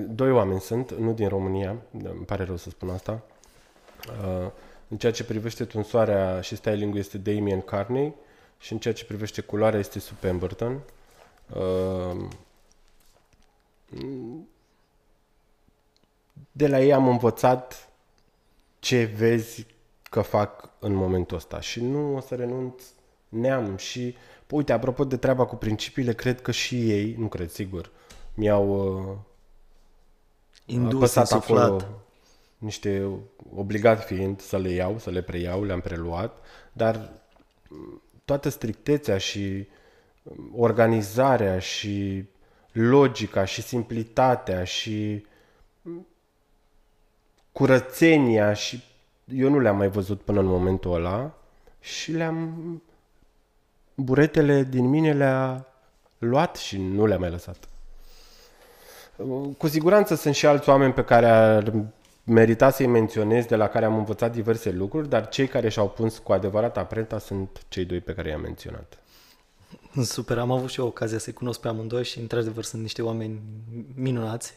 Doi oameni sunt, nu din România, îmi pare rău să spun asta, Uh, în ceea ce privește tunsoarea și styling este Damien Carney și în ceea ce privește culoarea este Sue Pemberton. Uh, de la ei am învățat ce vezi că fac în momentul ăsta. Și nu o să renunț neam. Și uite, apropo de treaba cu principiile, cred că și ei, nu cred, sigur, mi-au uh, Indus, acolo niște obligat fiind să le iau, să le preiau, le-am preluat, dar toată strictețea și organizarea și logica și simplitatea și curățenia și eu nu le-am mai văzut până în momentul ăla și le-am buretele din mine le-a luat și nu le-a mai lăsat. Cu siguranță sunt și alți oameni pe care ar merita să-i menționez, de la care am învățat diverse lucruri, dar cei care și-au pus cu adevărat aprenta sunt cei doi pe care i-am menționat. Super, am avut și eu ocazia să-i cunosc pe amândoi și într-adevăr sunt niște oameni minunați.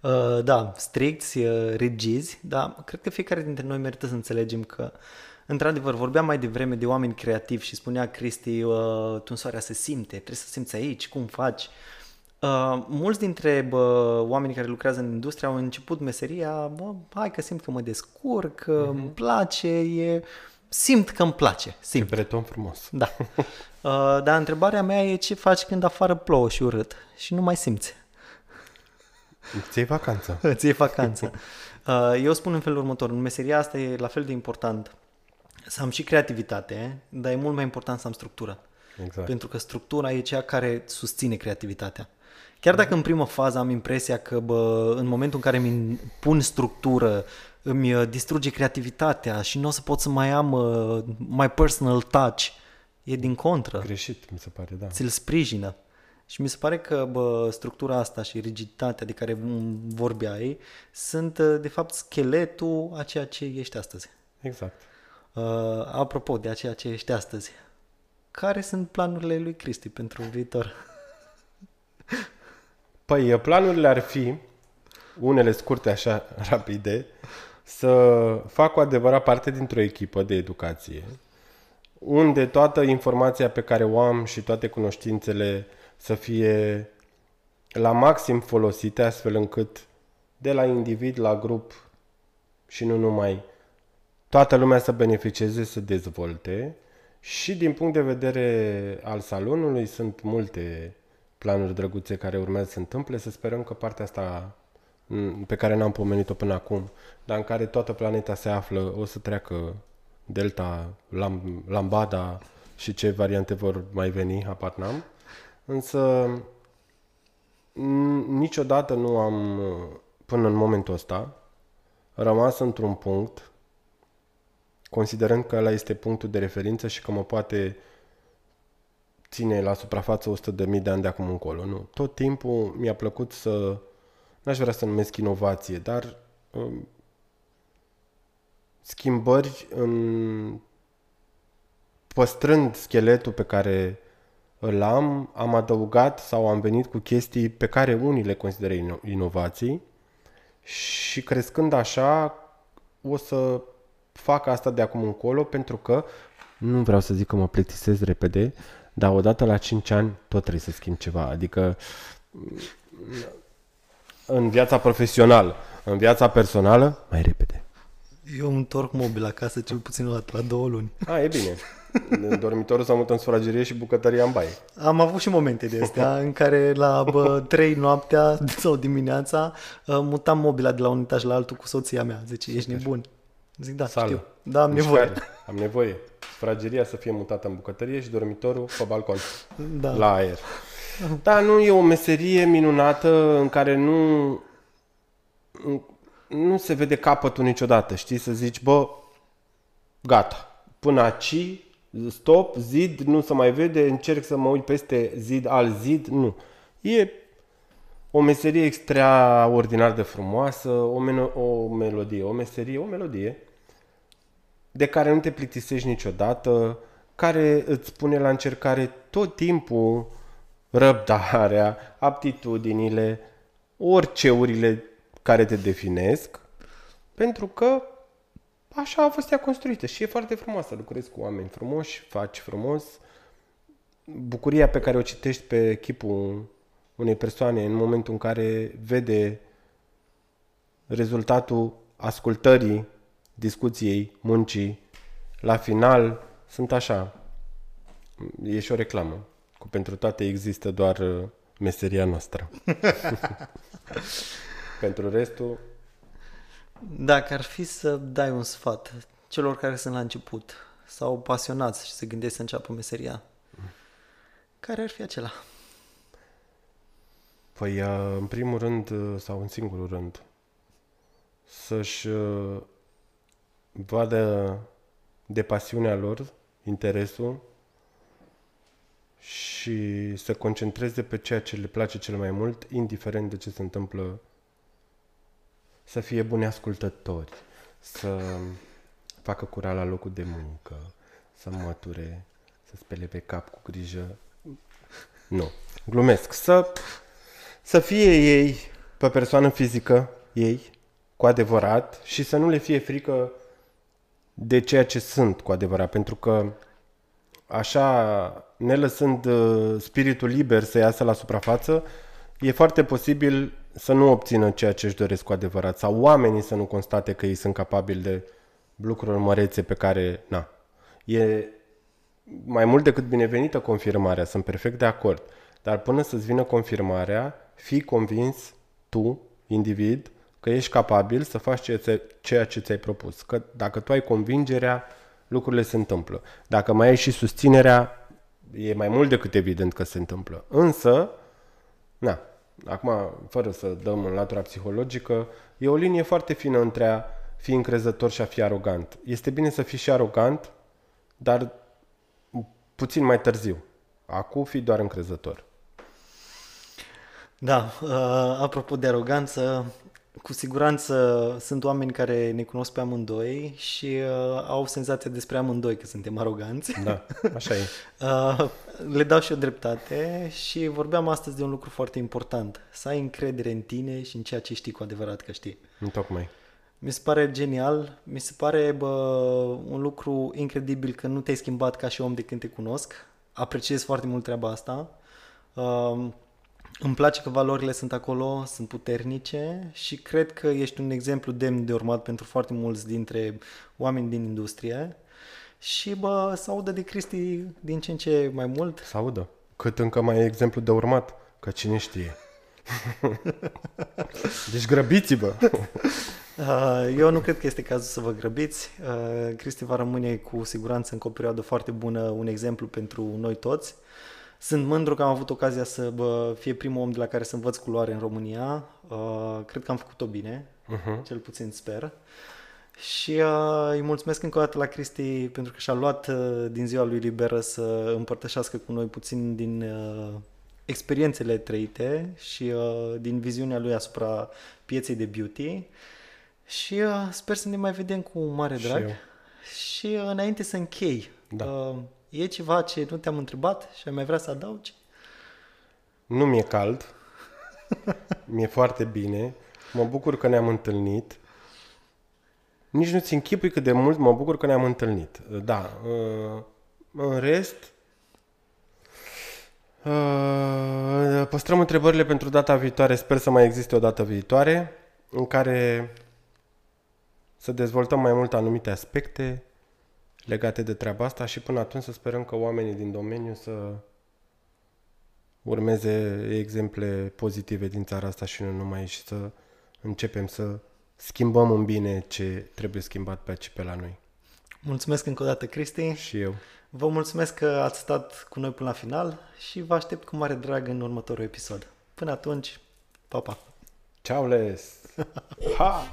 Uh, da, stricți, uh, rigizi, dar cred că fiecare dintre noi merită să înțelegem că Într-adevăr, vorbeam mai devreme de oameni creativi și spunea Cristi, uh, tunsoarea se simte, trebuie să simți aici, cum faci. Uh, mulți dintre bă, oamenii care lucrează în industrie au început meseria, bă, hai că simt că mă descurc, că uh-huh. îmi place, e... simt că îmi place. Simt. E breton frumos. Da. Uh, dar întrebarea mea e ce faci când afară plouă și urât și nu mai simți. Ți iei vacanță. Ți iei vacanță. Uh, eu spun în felul următor, în meseria asta e la fel de important să am și creativitate, dar e mult mai important să am structură. Exact. Pentru că structura e cea care susține creativitatea. Chiar dacă în primă fază am impresia că bă, în momentul în care mi pun structură îmi uh, distruge creativitatea și nu o să pot să mai am uh, my personal touch, e din contră. Greșit, mi se pare, da. Ți-l sprijină. Și mi se pare că bă, structura asta și rigiditatea de care vorbeai sunt uh, de fapt scheletul a ceea ce ești astăzi. Exact. Uh, apropo de a ceea ce ești astăzi, care sunt planurile lui Cristi pentru viitor? Păi, planurile ar fi, unele scurte așa, rapide, să fac cu adevărat parte dintr-o echipă de educație, unde toată informația pe care o am și toate cunoștințele să fie la maxim folosite, astfel încât de la individ la grup și nu numai, toată lumea să beneficieze, să dezvolte și din punct de vedere al salonului sunt multe planuri drăguțe care urmează să se întâmple. Să sperăm că partea asta pe care n-am pomenit-o până acum, dar în care toată planeta se află, o să treacă Delta, Lam, Lambada și ce variante vor mai veni, apar n-am. Însă niciodată nu am, până în momentul ăsta, rămas într-un punct, considerând că ăla este punctul de referință și că mă poate ține la suprafață 100.000 de ani de acum încolo. Nu. Tot timpul mi-a plăcut să, n-aș vrea să numesc inovație, dar um, schimbări în păstrând scheletul pe care îl am, am adăugat sau am venit cu chestii pe care unii le consideră ino- inovații și crescând așa o să fac asta de acum încolo pentru că nu vreau să zic că mă plictisez repede, dar odată la 5 ani tot trebuie să schimb ceva. Adică în viața profesională, în viața personală, mai repede. Eu îmi întorc mobil acasă cel puțin la, la două luni. A, e bine. Dormitorul s-a mutat în sufragerie și bucătăria în baie. Am avut și momente de astea în care la bă, 3 noaptea sau dimineața uh, mutam mobila de la un etaj la altul cu soția mea. Zice, ești nebun. Zic, da, Sală. știu. Da, am Mișcare. nevoie. Am nevoie. Sufrageria să fie mutată în bucătărie și dormitorul pe balcon. Da. La aer. Da, nu e o meserie minunată în care nu nu se vede capătul niciodată, știi? Să zici, bă, gata, până aici, stop, zid, nu se mai vede, încerc să mă uit peste zid, al zid, nu. E o meserie extraordinar de frumoasă, o, men- o melodie, o meserie, o melodie de care nu te plictisești niciodată, care îți pune la încercare tot timpul răbdarea, aptitudinile, oriceurile care te definesc, pentru că așa a fost ea construită și e foarte frumoasă. Lucrezi cu oameni frumoși, faci frumos. Bucuria pe care o citești pe chipul unei persoane în momentul în care vede rezultatul ascultării, discuției, muncii, la final sunt așa. E și o reclamă. Cu pentru toate există doar uh, meseria noastră. pentru restul... Dacă ar fi să dai un sfat celor care sunt la început sau pasionați și se gândesc să înceapă meseria, care ar fi acela? Păi, uh, în primul rând, uh, sau în singurul rând, să-și uh, vadă de pasiunea lor, interesul și să concentreze pe ceea ce le place cel mai mult, indiferent de ce se întâmplă, să fie buni ascultători, să facă curat la locul de muncă, să măture, să spele pe cap cu grijă. Nu, glumesc. Să, să fie ei pe persoană fizică, ei, cu adevărat, și să nu le fie frică de ceea ce sunt cu adevărat, pentru că așa, ne lăsând uh, spiritul liber să iasă la suprafață, e foarte posibil să nu obțină ceea ce își doresc cu adevărat sau oamenii să nu constate că ei sunt capabili de lucruri mărețe pe care, na, e mai mult decât binevenită confirmarea, sunt perfect de acord. Dar până să-ți vină confirmarea, fii convins tu, individ, că ești capabil să faci ceea ce ți-ai propus. Că dacă tu ai convingerea, lucrurile se întâmplă. Dacă mai ai și susținerea, e mai mult decât evident că se întâmplă. Însă, na, acum, fără să dăm în latura psihologică, e o linie foarte fină între a fi încrezător și a fi arogant. Este bine să fii și arogant, dar puțin mai târziu. Acum fii doar încrezător. Da, uh, apropo de aroganță, cu siguranță sunt oameni care ne cunosc pe amândoi și uh, au senzația despre amândoi că suntem aroganți. Da, așa e. uh, le dau și o dreptate și vorbeam astăzi de un lucru foarte important. Să ai încredere în tine și în ceea ce știi cu adevărat că știi. Tocmai. Mi se pare genial, mi se pare bă, un lucru incredibil că nu te-ai schimbat ca și om de când te cunosc. Apreciez foarte mult treaba asta. Uh, îmi place că valorile sunt acolo, sunt puternice și cred că ești un exemplu demn de urmat pentru foarte mulți dintre oameni din industrie. Și bă, să audă de Cristi din ce în ce mai mult. Să audă. Cât încă mai e exemplu de urmat, că cine știe. deci grăbiți-vă! Uh, eu nu cred că este cazul să vă grăbiți. Uh, Cristi va rămâne cu siguranță încă o perioadă foarte bună, un exemplu pentru noi toți. Sunt mândru că am avut ocazia să bă, fie primul om de la care să învăț culoare în România. Uh, cred că am făcut-o bine, uh-huh. cel puțin sper. Și uh, îi mulțumesc încă o dată la Cristi pentru că și-a luat uh, din ziua lui liberă să împărtășească cu noi puțin din uh, experiențele trăite și uh, din viziunea lui asupra pieței de beauty. Și uh, sper să ne mai vedem cu mare drag. Și, și uh, înainte să închei, da. uh, E ceva ce nu te-am întrebat și ai mai vrea să adaugi? Nu mi-e cald. mi-e foarte bine. Mă bucur că ne-am întâlnit. Nici nu-ți închipui cât de mult mă bucur că ne-am întâlnit. Da. Uh, în rest, uh, păstrăm întrebările pentru data viitoare. Sper să mai existe o dată viitoare în care să dezvoltăm mai mult anumite aspecte legate de treaba asta și până atunci să sperăm că oamenii din domeniu să urmeze exemple pozitive din țara asta și nu numai și să începem să schimbăm în bine ce trebuie schimbat pe aici pe la noi. Mulțumesc încă o dată, Cristi. Și eu. Vă mulțumesc că ați stat cu noi până la final și vă aștept cu mare drag în următorul episod. Până atunci, pa, pa! Ciao, les! ha!